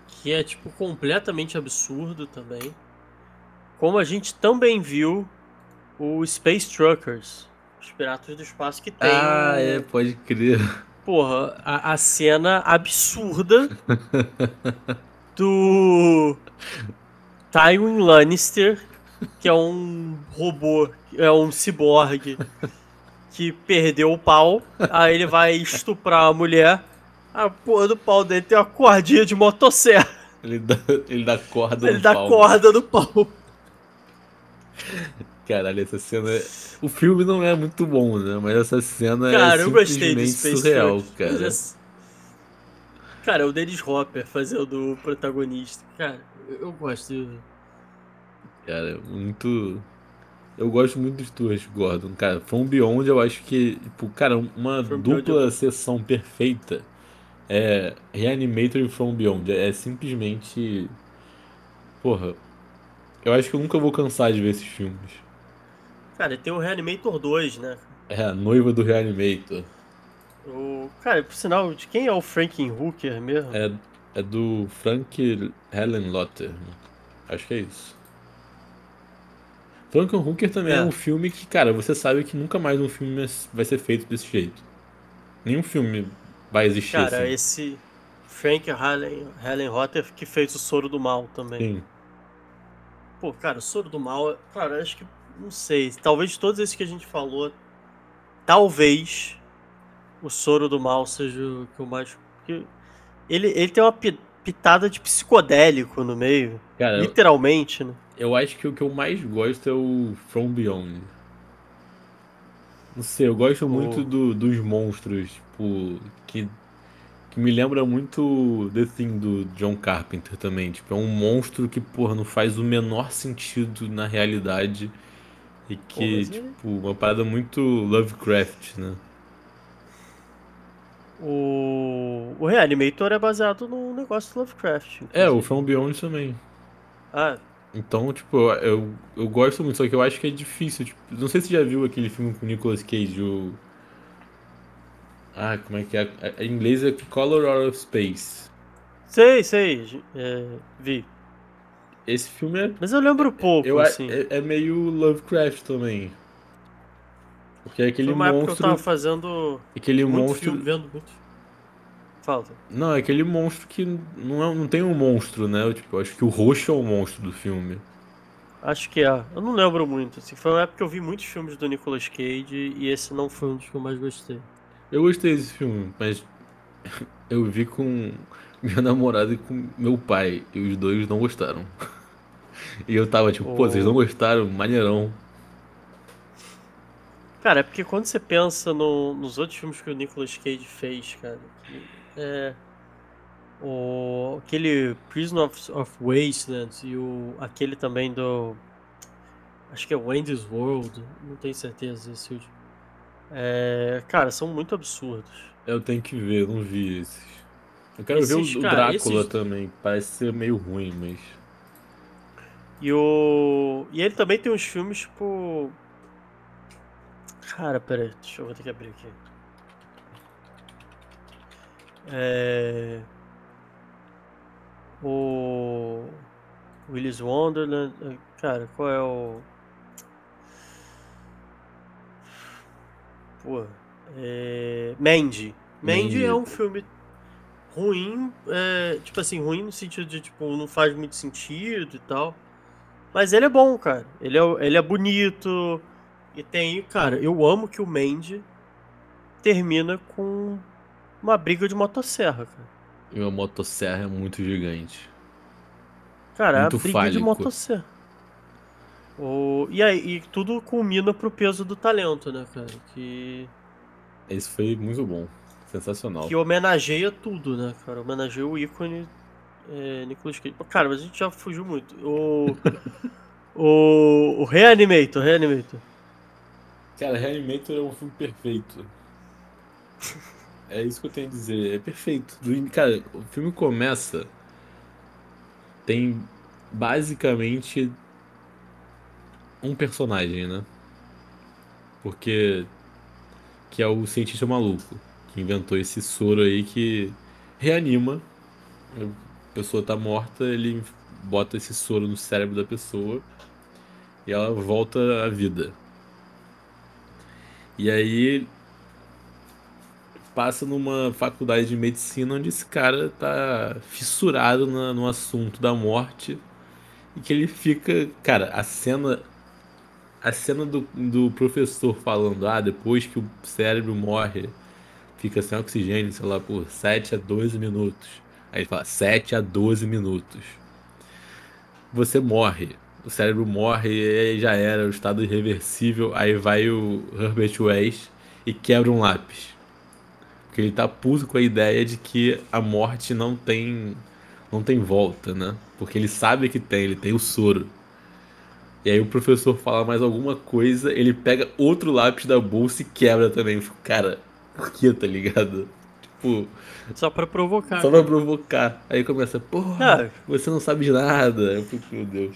que é tipo completamente absurdo também. Como a gente também viu o Space Truckers, os Piratas do Espaço que tem ah, é, pode crer. porra, a, a cena absurda do Tywin Lannister, que é um robô, é um ciborgue que perdeu o pau, aí ele vai estuprar a mulher, a porra do pau dele tem uma cordinha de motosserra, Ele dá, ele dá corda ele no dá pau. corda no pau. Caralho, essa cena. é- O filme não é muito bom, né? Mas essa cena Cara, é eu gostei do simplesmente Space surreal, cara. Mas é- Cara, o Dennis Hopper fazendo o protagonista. Cara, eu, gosto. Cara, muito. Eu gosto muito do Stuart Gordon, cara. From Beyond eu acho que, tipo, cara, uma From Beyond dupla eu- sessão perfeita é Reanimator e From Beyond. É simplesmente. Porra. Eu acho que eu nunca vou cansar de ver esses filmes. Cara, tem o Reanimator 2, né? É a noiva do Reanimator. O... Cara, por sinal, de quem é o Franken Hooker mesmo? É, é do Frank Helen Lotter. Acho que é isso. Franken Hooker também é. É. um filme que, cara, você sabe que nunca mais um filme vai ser feito desse jeito. Nenhum filme vai existir Cara, assim. esse Frank Helen, Helen Rotter que fez o Soro do Mal também. Sim. Pô, cara, o Soro do Mal, cara, acho que, não sei, talvez de todos esses que a gente falou, talvez o Soro do Mal seja o que eu mais... Ele, ele tem uma pi- pitada de psicodélico no meio, Cara, eu, literalmente, né? eu acho que o que eu mais gosto é o From Beyond. Não sei, eu gosto muito do- dos monstros, tipo, que, me lembra muito The Thing do John Carpenter também. Tipo, é um monstro que, porra, não faz o menor sentido na realidade. E que, é- tipo, uma parada muito Lovecraft, né? O, o Reanimator é baseado num negócio do Lovecraft. É, o inclusive. From Beyond também. Ah, Então, tipo, eu, eu gosto muito, só que eu acho que é difícil. Tipo, não sei se você já viu aquele filme com o Nicolas Cage, o. Ah, como é que é? A- Em inglês é Color Out of Space. sei, sei, é, vi. Esse filme é. Mas eu lembro pouco, Eu, assim. é, é meio Lovecraft também. Porque é aquele Foi uma época que eu monstro. tava fazendo Aquele muito monstro. filme, vendo muito. Falta. Não, é aquele monstro que não, é, não tem um monstro, né? Eu, tipo, acho que o roxo é o monstro do filme. Acho que é. Eu não lembro muito. Assim. Foi uma época que eu vi muitos filmes do Nicolas Cage e esse não foi um dos que eu mais gostei. Eu gostei desse filme, mas eu vi com minha namorada e com meu pai, e os dois não gostaram. E eu tava tipo, pô, vocês não gostaram? Maneirão. Cara, é porque quando você pensa no- nos outros filmes que o Nicolas Cage fez, cara, é o aquele Prison of, of Wasteland e o aquele também do acho que é Wendy's World, não tenho certeza esse último. É, cara, são muito absurdos. Eu tenho que ver, não vi esses. Eu quero ver Esses, o, o cara, Drácula esses- também, parece ser meio ruim, mas. E o e ele também tem uns filmes tipo Cara, peraí, deixa eu vou ter que abrir aqui. É... O Willis Wonderland, cara, qual é o Pô, é... Mandy. Mandy Mandy. é um filme ruim, é, tipo assim, ruim no sentido de tipo não faz muito sentido e tal. Mas ele é bom, cara. Ele é, ele é bonito. E tem, cara, eu amo que o Mandy termina com uma briga de motosserra, cara. E uma motosserra é muito gigante. Cara, Muito a briga de fálico. motosserra. O... E aí, e tudo culmina pro peso do talento, né, cara? Que, Esse foi muito bom. Sensacional. que homenageia tudo, né, cara? Homenageia o ícone é, Nicolas Cage. Cara, mas a gente já fugiu muito. O. o, o Reanimator, Reanimator. Cara, Reanimator é um filme perfeito. É isso que eu tenho a dizer. É perfeito. Cara, o filme começa. Tem basicamente um personagem, né? Porque que é o cientista maluco, que inventou esse soro aí que reanima. A pessoa tá morta, ele bota esse soro no cérebro da pessoa e ela volta à vida. E aí passa numa faculdade de medicina onde esse cara tá fissurado na, no assunto da morte e que ele fica, cara, a cena a cena do, do professor falando, ah, depois que o cérebro morre, fica sem oxigênio, sei lá, por 7 a 12 minutos. Aí ele fala, 7 a 12 minutos. Você morre. O cérebro morre e já era, o estado irreversível. Aí vai o Herbert West e quebra um lápis. Porque ele tá puto com a ideia de que a morte não tem não tem volta, né? Porque ele sabe que tem, ele tem o soro. E aí o professor fala mais alguma coisa, ele pega outro lápis da bolsa e quebra também. Eu fico, cara, por que, tá ligado? Tipo. Só pra provocar. Só pra provocar. Aí começa, porra, você não sabe de nada. Eu fico, meu Deus.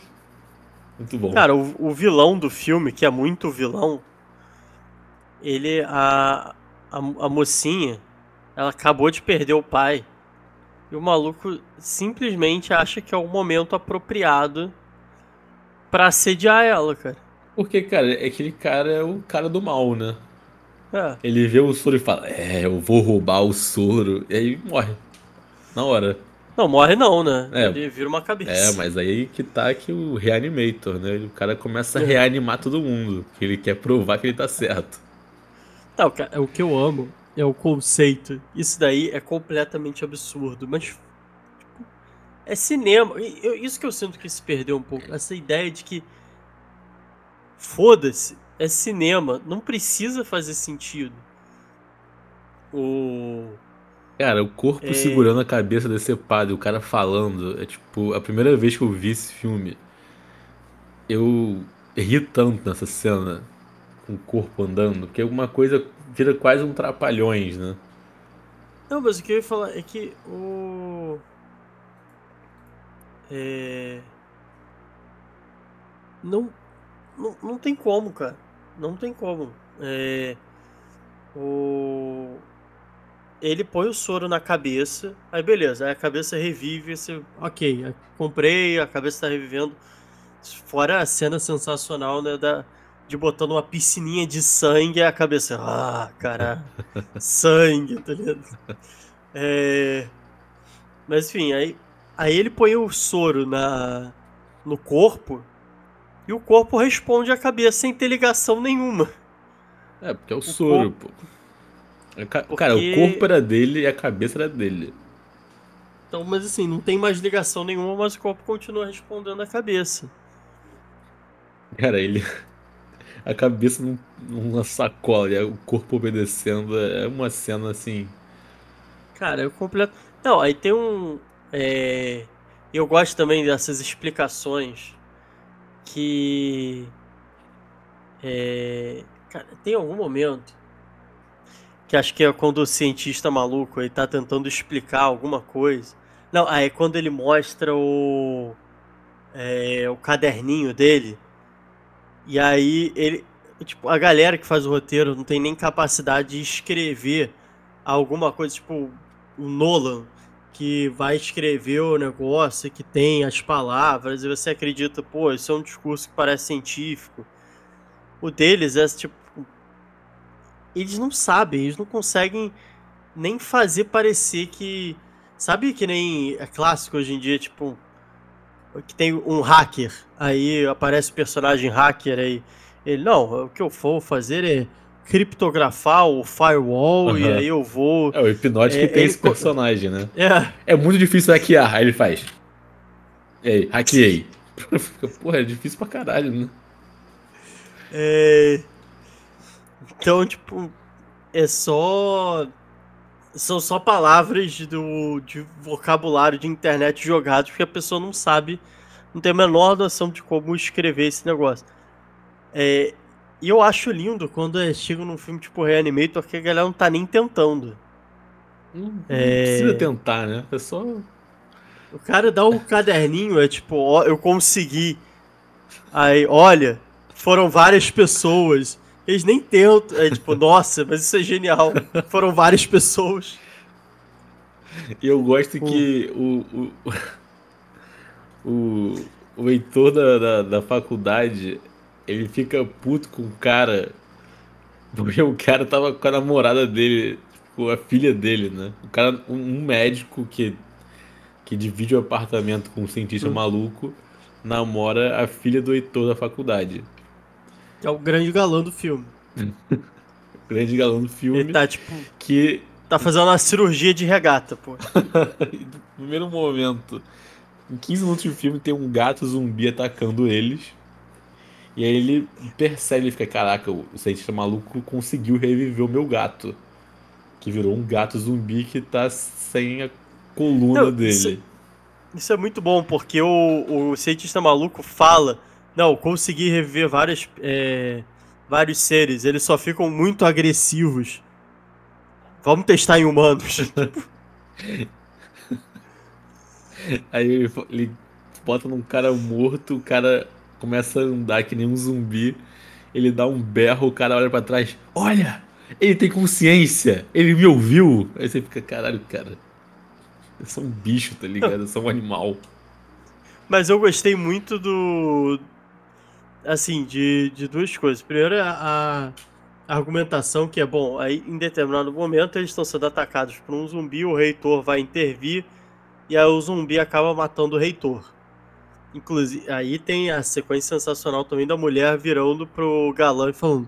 Muito bom. Cara, o, o vilão do filme, que é muito vilão, ele. A, a, a mocinha, ela acabou de perder o pai. E o maluco simplesmente acha que é o momento apropriado pra assediar ela, cara. Porque, cara, aquele cara é o cara do mal, né? É. Ele vê o soro e fala, é, eu vou roubar o soro. E aí morre. Na hora. Não, morre não, né? É. Ele vira uma cabeça. É, mas aí que tá que o Reanimator, né? O cara começa a É. reanimar todo mundo. Que ele quer provar que ele tá certo. Não, cara, o que eu amo é o conceito. Isso daí é completamente absurdo, mas é cinema. Eu- isso que eu sinto que se perdeu um pouco. Essa ideia de que foda-se, é cinema, não precisa fazer sentido. O Cara, o corpo É. segurando a cabeça decepado e o cara falando. É tipo, a primeira vez que eu vi esse filme, eu ri tanto nessa cena, com o corpo andando, que alguma coisa vira quase um trapalhões, né? Não, mas o que eu ia falar é que o. É. Não, não, não tem como, cara. Não tem como. É. O. Ele põe o soro na cabeça, aí beleza, aí a cabeça revive, você. Ok, comprei, a cabeça tá revivendo. Fora a cena sensacional, né? Da, de botando uma piscininha de sangue e a cabeça. Ah, caralho. sangue, tá ligado? É... Mas enfim, aí, aí ele põe o soro na, no corpo e o corpo responde à cabeça sem ter ligação nenhuma. É, porque é o, soro, pô. É ca- Cara, o Porque- corpo era dele e a cabeça era dele. Então, mas assim, não tem mais ligação nenhuma, mas o corpo continua respondendo à cabeça. Cara, ele. A cabeça num- numa sacola e o corpo obedecendo é uma cena assim. Cara, eu completo. Não, aí tem um. É... Eu gosto também dessas explicações que. É... Cara, tem algum momento que acho que é quando o cientista maluco ele tá tentando explicar alguma coisa. Não, aí é quando ele mostra o. é, o caderninho dele. E aí ele. Tipo, a galera que faz o roteiro não tem nem capacidade de escrever alguma coisa, tipo, o Nolan, que vai escrever o negócio, que tem as palavras, e você acredita, pô, isso é um discurso que parece científico. O deles é tipo. Eles não sabem, eles não conseguem nem fazer parecer que. Sabe que nem é clássico hoje em dia, tipo. Que tem um hacker, aí aparece o personagem hacker aí. Ele, não, o que eu vou fazer é criptografar o firewall e Aham. aí eu vou. É o hipnótico É, que tem esse co- personagem, né? É, É muito difícil hackear. Aí ele faz. E aí, hackeei. Porra, é difícil pra caralho, né? É... Então, tipo, é só. São só palavras do, de vocabulário de internet jogados, porque a pessoa não sabe, não tem a menor noção de como escrever esse negócio. É, e eu acho lindo quando é, chega num filme tipo Reanimator que a galera não tá nem tentando. Não, não É. precisa tentar, né? É só. O cara dá o caderninho, é tipo, ó, eu consegui. Aí, olha, foram várias pessoas Eles nem tentam. É tipo, nossa, mas isso é genial. Foram várias pessoas. E eu gosto que o, o, o, o Heitor da, da, da faculdade, ele fica puto com o cara. Porque o cara tava com a namorada dele, com a filha dele, né? O cara, um, médico que, que divide o apartamento com um cientista Hum. maluco, namora a filha do Heitor da faculdade. É o grande galã do filme. Grande galão do filme. Ele tá, tipo, Que tá fazendo uma cirurgia de regata, pô. no primeiro momento, em 15 minutos de filme, tem um gato zumbi atacando eles. E aí ele percebe, ele fica, caraca, o cientista maluco conseguiu reviver o meu gato. Que virou um gato zumbi que tá sem a coluna Não, dele. isso- Isso é muito bom, porque o, o cientista maluco fala: Não, consegui reviver várias, é, vários seres, eles só ficam muito agressivos. Vamos testar em humanos. Aí ele, ele bota num cara morto, o cara começa a andar que nem um zumbi. Ele dá um berro, o cara olha pra trás. Olha! Ele tem consciência! Ele me ouviu! Aí você fica, caralho, cara. Eu sou um bicho, tá ligado? Eu sou um animal. Mas eu gostei muito do. Assim, de, de duas coisas. Primeiro, a, a argumentação que é bom. Aí, em determinado momento, eles estão sendo atacados por um zumbi, o reitor vai intervir, e aí o zumbi acaba matando o reitor. Inclusive, aí tem a sequência sensacional também da mulher virando pro galã e falando.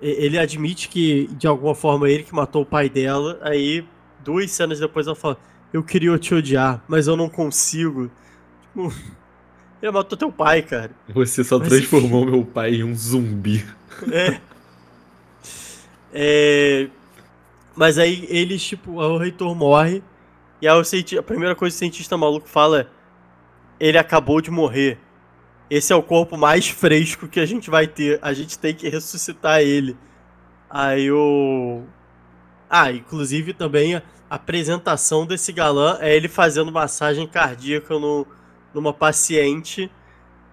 Ele admite que, de alguma forma, ele que matou o pai dela. Aí, duas cenas depois, ela fala: Eu queria te odiar, mas eu não consigo. Tipo, ele matou teu pai, cara. Você só Mas transformou meu pai em um zumbi. É. É, Mas aí eles, tipo, o reitor morre. E aí o cienti- a primeira coisa que o cientista maluco fala é: Ele acabou de morrer. Esse é o corpo mais fresco que a gente vai ter. A gente tem que ressuscitar ele. Aí o. Ah, inclusive também a apresentação desse galã é ele fazendo massagem cardíaca no, numa paciente.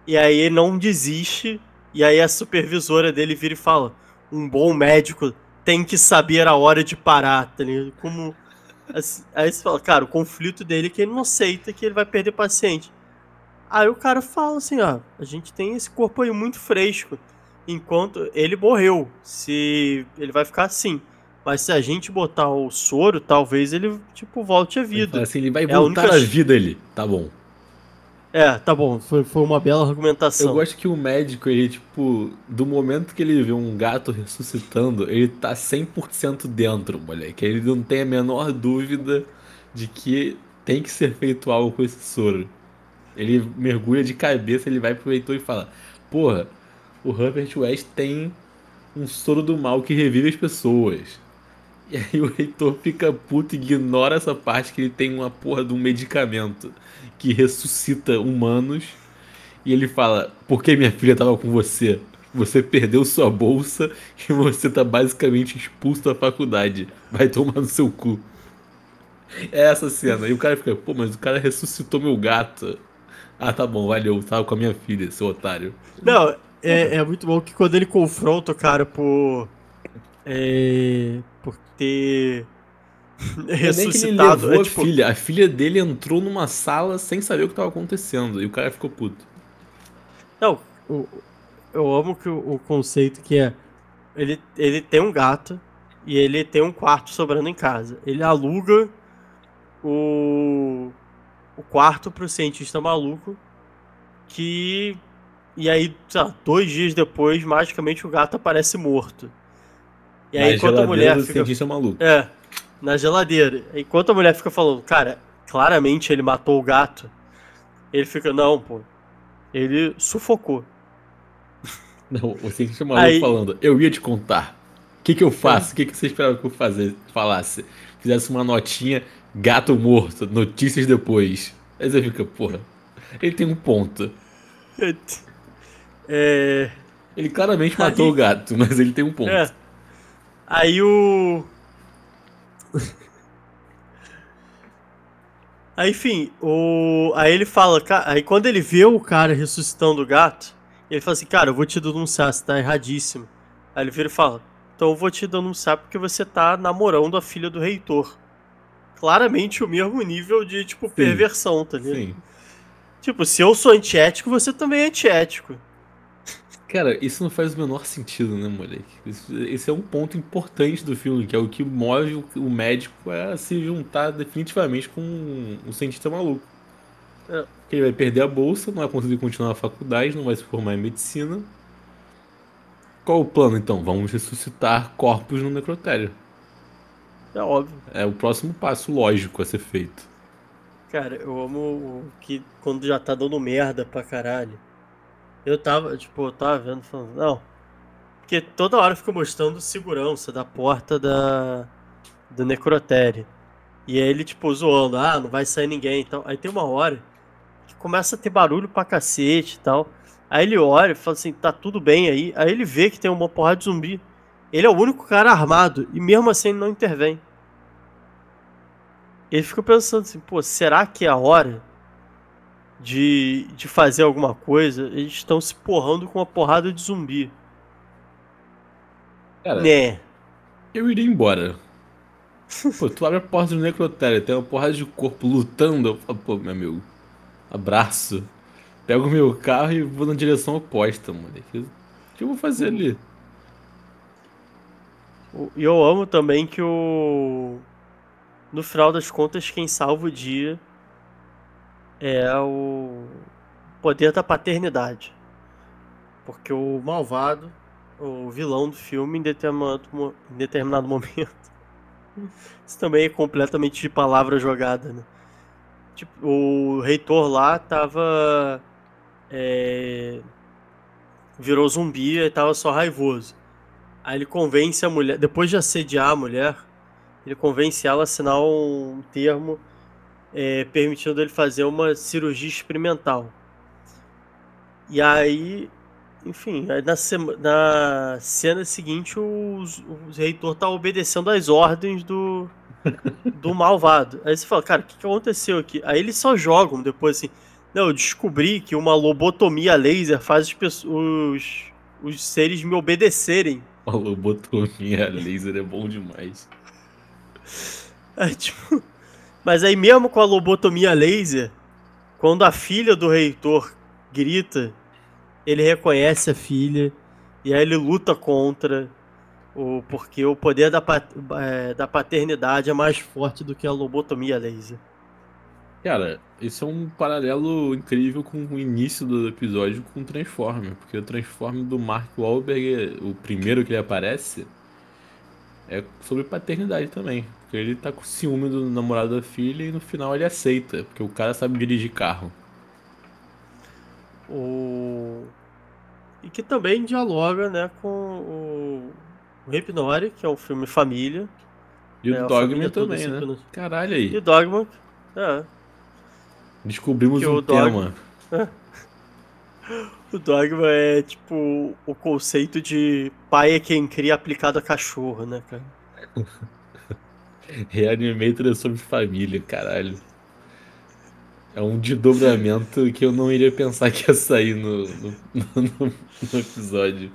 E aí ele não desiste. E aí a supervisora dele vira e fala: Um bom médico tem que saber a hora de parar, tá? Como. assim, aí você fala, cara, o conflito dele é que ele não aceita que ele vai perder paciente. Aí o cara fala assim: ó, a gente tem esse corpo aí muito fresco. Enquanto ele morreu. Se ele vai ficar assim. Mas se a gente botar o soro, talvez ele, tipo, volte à Ele vida. fala assim, ele vai É voltar à vida ele. Tá bom. É, tá bom. Foi, foi uma bela argumentação. Eu gosto que o médico, ele, tipo, do momento que ele vê um gato ressuscitando, ele tá 100% dentro, moleque. Ele não tem a menor dúvida de que tem que ser feito algo com esse soro. Ele mergulha de cabeça, ele vai pro Heitor e fala: Porra, o Herbert West tem um soro do mal que revive as pessoas. E aí o Heitor fica puto e ignora essa parte que ele tem uma porra de um medicamento que ressuscita humanos. E ele fala: Por que minha filha tava com você? Você perdeu sua bolsa e você tá basicamente expulso da faculdade. Vai tomar no seu cu. É essa cena. E o cara fica: Pô, mas o cara ressuscitou meu gato. Ah, tá bom, valeu. Tava com a minha filha, seu otário. Não, é, é muito bom que quando ele confronta o cara por. É, por ter. É ressuscitado. É, a tipo, filha. A filha dele entrou numa sala sem saber o que tava acontecendo. E o cara ficou puto. Não, o- eu amo que o, o conceito que é. Ele, ele tem um gato e ele tem um quarto sobrando em casa. Ele aluga o, o quarto pro cientista maluco. Que. E aí, sei lá, dois dias depois, magicamente o gato aparece morto. E aí, Na enquanto a mulher do fica. cientista maluco. É, na geladeira. Enquanto a mulher fica falando, cara, claramente ele matou o gato. Ele fica, não, pô. Ele sufocou. Não, o cientista maluco Aí- falando, eu ia te contar. O que, que eu faço? O que, que você esperava que eu fazer, falasse? Fizesse uma notinha, gato morto, notícias depois. Aí você fica, porra, ele tem um ponto. É. Ele claramente matou Aí- o gato, mas ele tem um ponto. É. Aí o. Aí, enfim, o. Aí ele fala, aí quando ele vê o cara ressuscitando o gato, ele fala assim, cara, eu vou te denunciar, você tá erradíssimo. Aí ele vira e fala: Então eu vou te denunciar porque você tá namorando a filha do reitor. Claramente o mesmo nível de, tipo, Sim. perversão, tá ligado? Sim. Tipo, se eu sou antiético, você também é antiético. Cara, isso não faz o menor sentido, né, moleque? Isso- esse é um ponto importante do filme, que é o que move o, o médico a se juntar definitivamente com um, um cientista maluco. É. Porque ele vai perder a bolsa, não vai conseguir continuar a faculdade, não vai se formar em medicina. Qual o plano, então? Vamos ressuscitar corpos no necrotério. É óbvio. É o próximo passo lógico a ser feito. Cara, eu amo que quando já tá dando merda pra caralho. Eu tava, tipo, eu tava vendo falando, não. Porque toda hora fica mostrando segurança da porta da do necrotério. E aí ele, tipo, zoando, ah, não vai sair ninguém e tal. Aí tem uma hora que começa a ter barulho pra cacete e tal. Aí ele olha e fala assim, tá tudo bem aí. Aí ele vê que tem uma porrada de zumbi. Ele é o único cara armado e mesmo assim ele não intervém. Ele fica pensando assim, pô, será que é a hora de, de fazer alguma coisa? Eles estão se porrando com uma porrada de zumbi. Cara, Né? eu iria embora. Pô, tu abre a porta do necrotério, tem uma porrada de corpo lutando. Eu falo, pô, meu amigo, abraço. Pego o meu carro e vou na direção oposta, moleque. O que eu vou fazer ali? E eu amo também que o. No final das contas, quem salva o dia é o poder da paternidade. Porque o malvado, o vilão do filme, em determinado, em determinado momento. Isso também é completamente de palavra jogada, né? Tipo, o reitor lá tava. é, virou zumbi e tava só raivoso. Aí ele convence a mulher, depois de assediar a mulher, ele convence ela a assinar um termo é, permitindo ele fazer uma cirurgia experimental. E aí, enfim, aí na, sema- na cena seguinte, o, o reitor tá obedecendo às ordens do, do malvado. Aí você fala, cara, o que, que aconteceu aqui? Aí eles só jogam depois assim. Não, eu descobri que uma lobotomia laser faz pessoas, os, os seres me obedecerem. A lobotomia laser é bom demais. Aí, tipo, mas aí mesmo com a lobotomia laser, quando a filha do reitor grita, ele reconhece a filha e aí ele luta contra o porque o poder da, é, da paternidade é mais forte do que a lobotomia laser. Cara, isso é um paralelo incrível com o início do episódio com o Transformer, porque o Transformer do Mark Wahlberg, o primeiro que ele aparece, é sobre paternidade também. Porque ele tá com ciúme do namorado da filha e no final ele aceita, porque o cara sabe dirigir carro. O... E que também dialoga né, com o, o que é um filme família. E É, o Dogman família toda também, se né? Caralho E aí. Dogma. É, Descobrimos que um o tema. O Dogma é tipo o conceito de pai é quem cria aplicado a cachorro, né, cara? Reanimator é sobre família, caralho. É um desdobramento que eu não iria pensar que ia sair no, no, no- no episódio.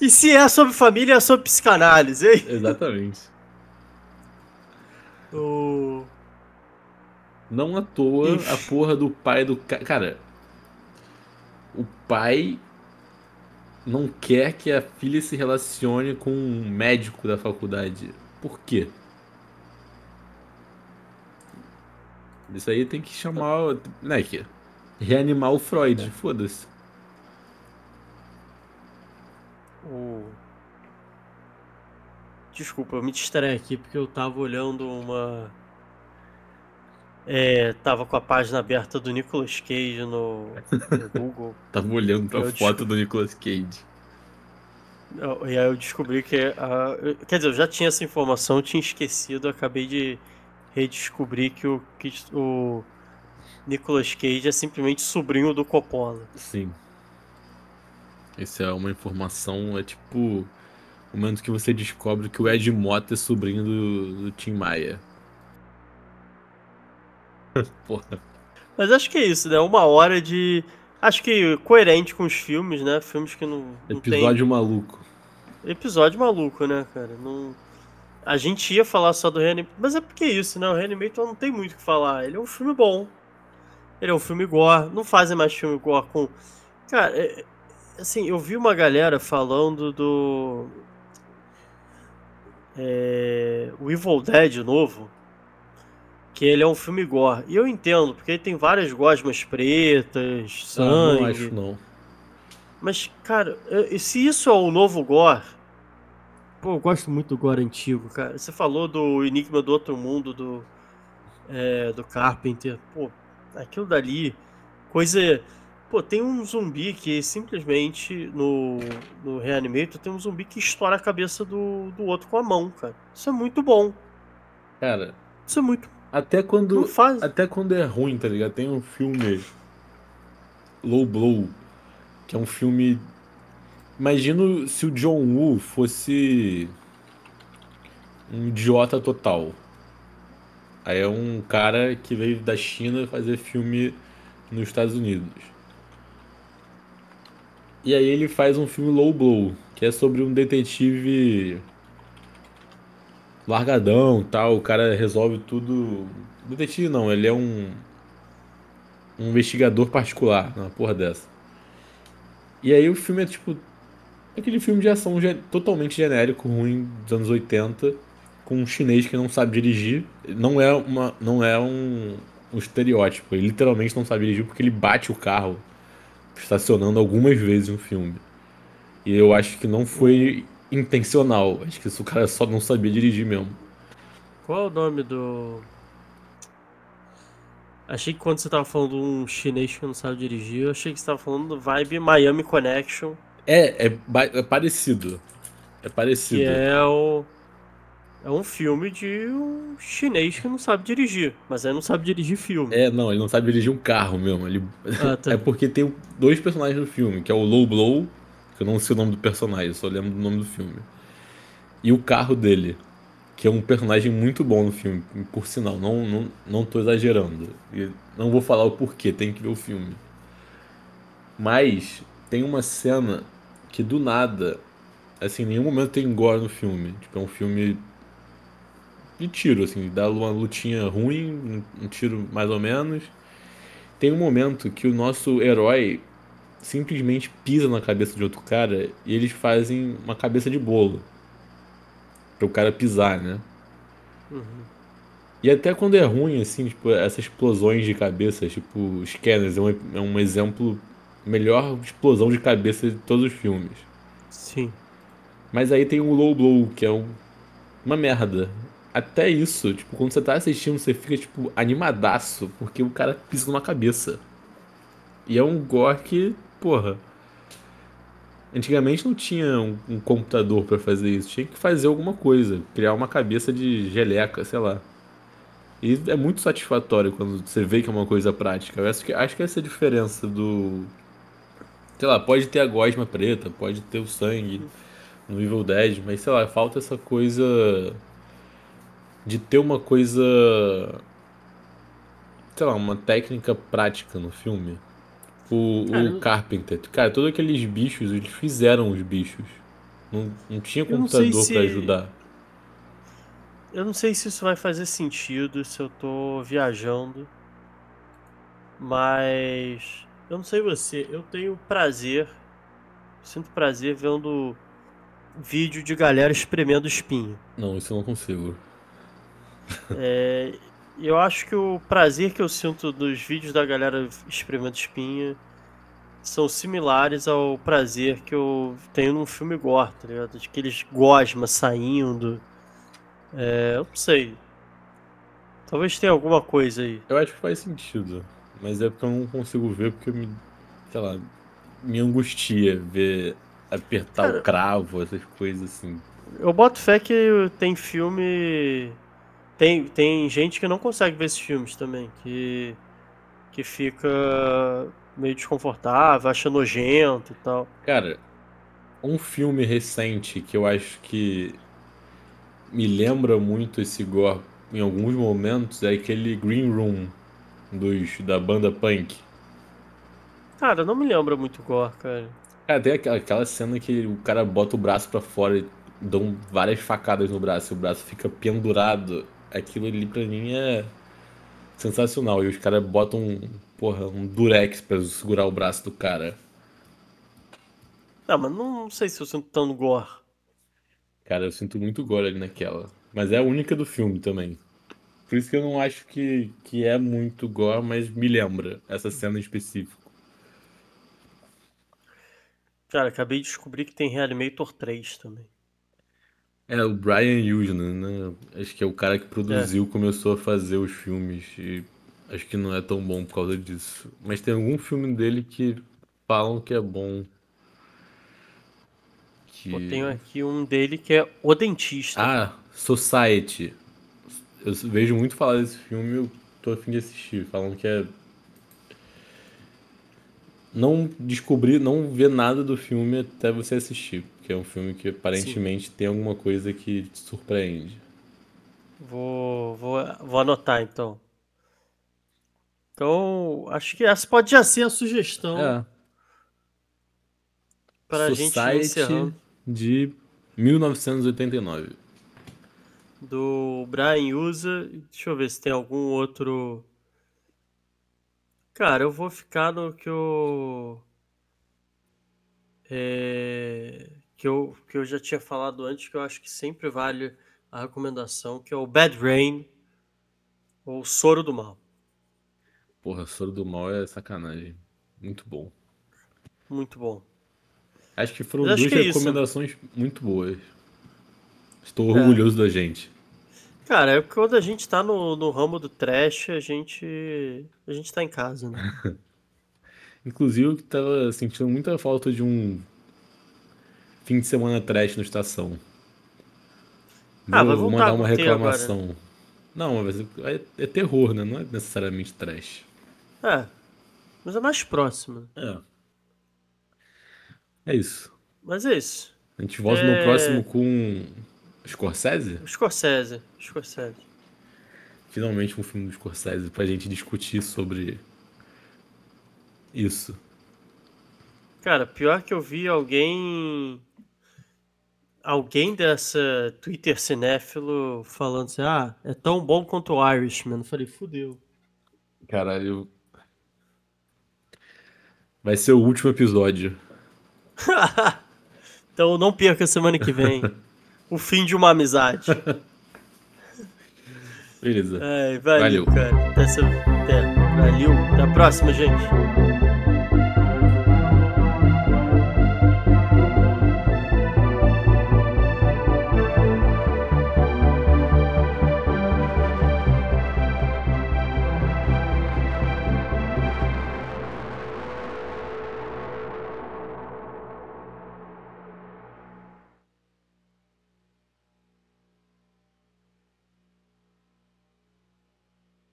E se é sobre família, é sobre psicanálise, hein? Exatamente. O... Não à toa Ixi. a porra do pai do cara. O pai não quer que a filha se relacione com um médico da faculdade. Por quê? Isso aí tem que chamar. Né, que reanimar o Freud, foda-se. o... Desculpa, eu me distraí aqui porque eu tava olhando uma. É, tava com a página aberta do Nicolas Cage no, no Google. Tava olhando pra foto do Nicolas Cage. E aí eu descobri que. a- quer dizer, eu já tinha essa informação, tinha esquecido, acabei de redescobrir que o, que o Nicolas Cage é simplesmente sobrinho do Coppola. Sim. Isso é uma informação, é tipo o momento que você descobre que o Ed Mota é sobrinho do, do Tim Maia. Porra. Mas acho que é isso, né? Uma hora de. Acho que coerente com os filmes, né? Filmes que não, não tem. Episódio maluco. episódio maluco, né, cara? Não... A gente ia falar só do Reanimator, mas é porque é isso, né? O Reanimator não tem muito o que falar. Ele é um filme bom. Ele é um filme gore. Não fazem mais filme gore com. Cara, é... assim, eu vi uma galera falando do. É... O Evil Dead novo. Que ele é um filme gore. E eu entendo, porque ele tem várias gosmas pretas, sangue. Ah, não acho, não. Mas, cara, se isso é o novo gore. Pô, eu gosto muito do gore antigo, cara. Você falou do Enigma do Outro Mundo, do. É, do Carpenter. Pô, aquilo dali. Coisa. Pô, tem um zumbi que simplesmente no, no Reanimator tem um zumbi que estoura a cabeça do, do outro com a mão, cara. Isso é muito bom. Cara. Isso é muito. Até quando. Até quando é ruim, tá ligado? Tem um filme. Low Blow. Que é um filme. Imagino se o John Woo fosse. Um idiota total. Aí é um cara que veio da China fazer filme nos Estados Unidos. E aí ele faz um filme Low Blow, que é sobre um detetive largadão, tal, o cara resolve tudo. Detetive não, ele é um um investigador particular, uma porra dessa. E aí o filme é tipo aquele filme de ação totalmente genérico, ruim dos anos 80 com um chinês que não sabe dirigir. Não é, uma, não é um, um estereótipo. Ele literalmente não sabe dirigir porque ele bate o carro estacionando algumas vezes no filme. E eu acho que não foi intencional. Acho que isso o cara só não sabia dirigir mesmo. Qual é o nome do. Achei que quando você tava falando de um chinês que não sabe dirigir, eu achei que você tava falando do Vibe Miami Connection. É, é, é parecido. É parecido. Que é o. É um filme de um chinês que não sabe dirigir, mas ele não sabe dirigir filme. É, não, ele não sabe dirigir um carro mesmo. Ele... Ah, tá. É porque tem dois personagens no filme, que é o Low Blow, que eu não sei o nome do personagem, eu só lembro do nome do filme. E o carro dele, que é um personagem muito bom no filme, por sinal, não, não, não tô exagerando. E não vou falar o porquê, tem que ver o filme. Mas tem uma cena que do nada, assim, em nenhum momento tem gore no filme. Tipo, é um filme de tiro, assim, dá uma lutinha ruim, um tiro mais ou menos. Tem um momento que o nosso herói simplesmente pisa na cabeça de outro cara e eles fazem uma cabeça de bolo. Para o cara pisar, né? Uhum. E até quando é ruim, assim, tipo, essas explosões de cabeça, tipo, Scanners é um, é um exemplo melhor explosão de cabeça de todos os filmes. Sim. Mas aí tem o Low Blow, que é um, uma merda até isso, tipo, quando você tá assistindo, você fica, tipo, animadaço, porque o cara pisa numa cabeça. E é um gore que, porra. Antigamente não tinha um, um computador para fazer isso, tinha que fazer alguma coisa, criar uma cabeça de geleca, sei lá. E é muito satisfatório quando você vê que é uma coisa prática. Eu acho que, acho que essa é a diferença do. Sei lá, pode ter a gosma preta, pode ter o sangue no nível 10, mas sei lá, falta essa coisa de ter uma coisa. sei lá, uma técnica prática no filme. O, cara, o Carpenter, cara, todos aqueles bichos, eles fizeram os bichos. Não, não tinha computador se... para ajudar. Eu não sei se isso vai fazer sentido, se eu tô viajando. Mas. Eu não sei você, eu tenho prazer. Sinto prazer vendo vídeo de galera espremendo espinho. Não, isso eu não consigo. É, eu acho que o prazer que eu sinto dos vídeos da galera experimentando espinha são similares ao prazer que eu tenho num filme gore, tá ligado? De aqueles gosmas saindo. É, eu não sei. Talvez tenha alguma coisa aí. Eu acho que faz sentido. Mas é porque eu não consigo ver porque me. sei lá. Me angustia ver apertar Cara, o cravo, essas coisas assim. Eu boto fé que tem filme tem, tem gente que não consegue ver esses filmes também, que, que fica meio desconfortável, acha nojento e tal. Cara, um filme recente que eu acho que me lembra muito esse gore em alguns momentos é aquele Green Room dos, da banda Punk. Cara, não me lembra muito gore, cara. Cara, tem aquela- aquela cena que o cara bota o braço pra fora e dão várias facadas no braço e o braço fica pendurado. Aquilo ali pra mim é sensacional. E os caras botam, porra, um durex pra segurar o braço do cara. Ah, mas não, não sei se eu sinto tão gore. Cara, eu sinto muito gore ali naquela. Mas é a única do filme também. Por isso que eu não acho que, que é muito gore, mas me lembra essa cena em específico. Cara, acabei de descobrir que tem Reanimator 3 também. É, o Brian Usna, né? Acho que é o cara que produziu, começou a fazer os filmes e acho que não é tão bom por causa disso. Mas tem algum filme dele que falam que é bom. Que... Eu tenho aqui um dele que é O Dentista. Ah, Society. Eu vejo muito falar desse filme e eu tô a fim de assistir. Falam que é. Não descobrir, não ver nada do filme até você assistir. Porque é um filme que aparentemente tem alguma coisa que te surpreende. Vou, vou, vou anotar então. Então, acho que essa pode já ser a sugestão É. para a gente encerrando. de 1989. Do Brian Usa. Deixa eu ver se tem algum outro. Cara, eu vou ficar no que eu. É, que eu, que eu já tinha falado antes, que eu acho que sempre vale a recomendação, que é o Bad Rain ou Soro do Mal. Porra, Soro do Mal é sacanagem. Muito bom. Muito bom. Acho que foram Mas duas que é recomendações muito boas. Estou É. orgulhoso da gente. Cara, é quando a gente tá no, no ramo do trash, a gente. A gente tá em casa, né? Inclusive, eu tava sentindo muita falta de um fim de semana trash no estação. Ah, Vou, vai vou mandar uma reclamação. Não, mas é, é terror, né? Não é necessariamente trash. É. Mas é mais próximo. É. É isso. Mas é isso. A gente volta É. no próximo com Scorsese? Scorsese. Scorsese. Finalmente um filme do Scorsese pra gente discutir sobre isso. Cara, pior que eu vi alguém. Alguém dessa Twitter cinéfilo falando assim: ah, é tão bom quanto o Irishman. Eu falei, fudeu. Caralho. Vai ser o último episódio. Então não perca semana que vem. o fim de uma amizade. Beleza. Ai, valeu, Valeu. cara. Até. Valeu. Até a próxima, gente.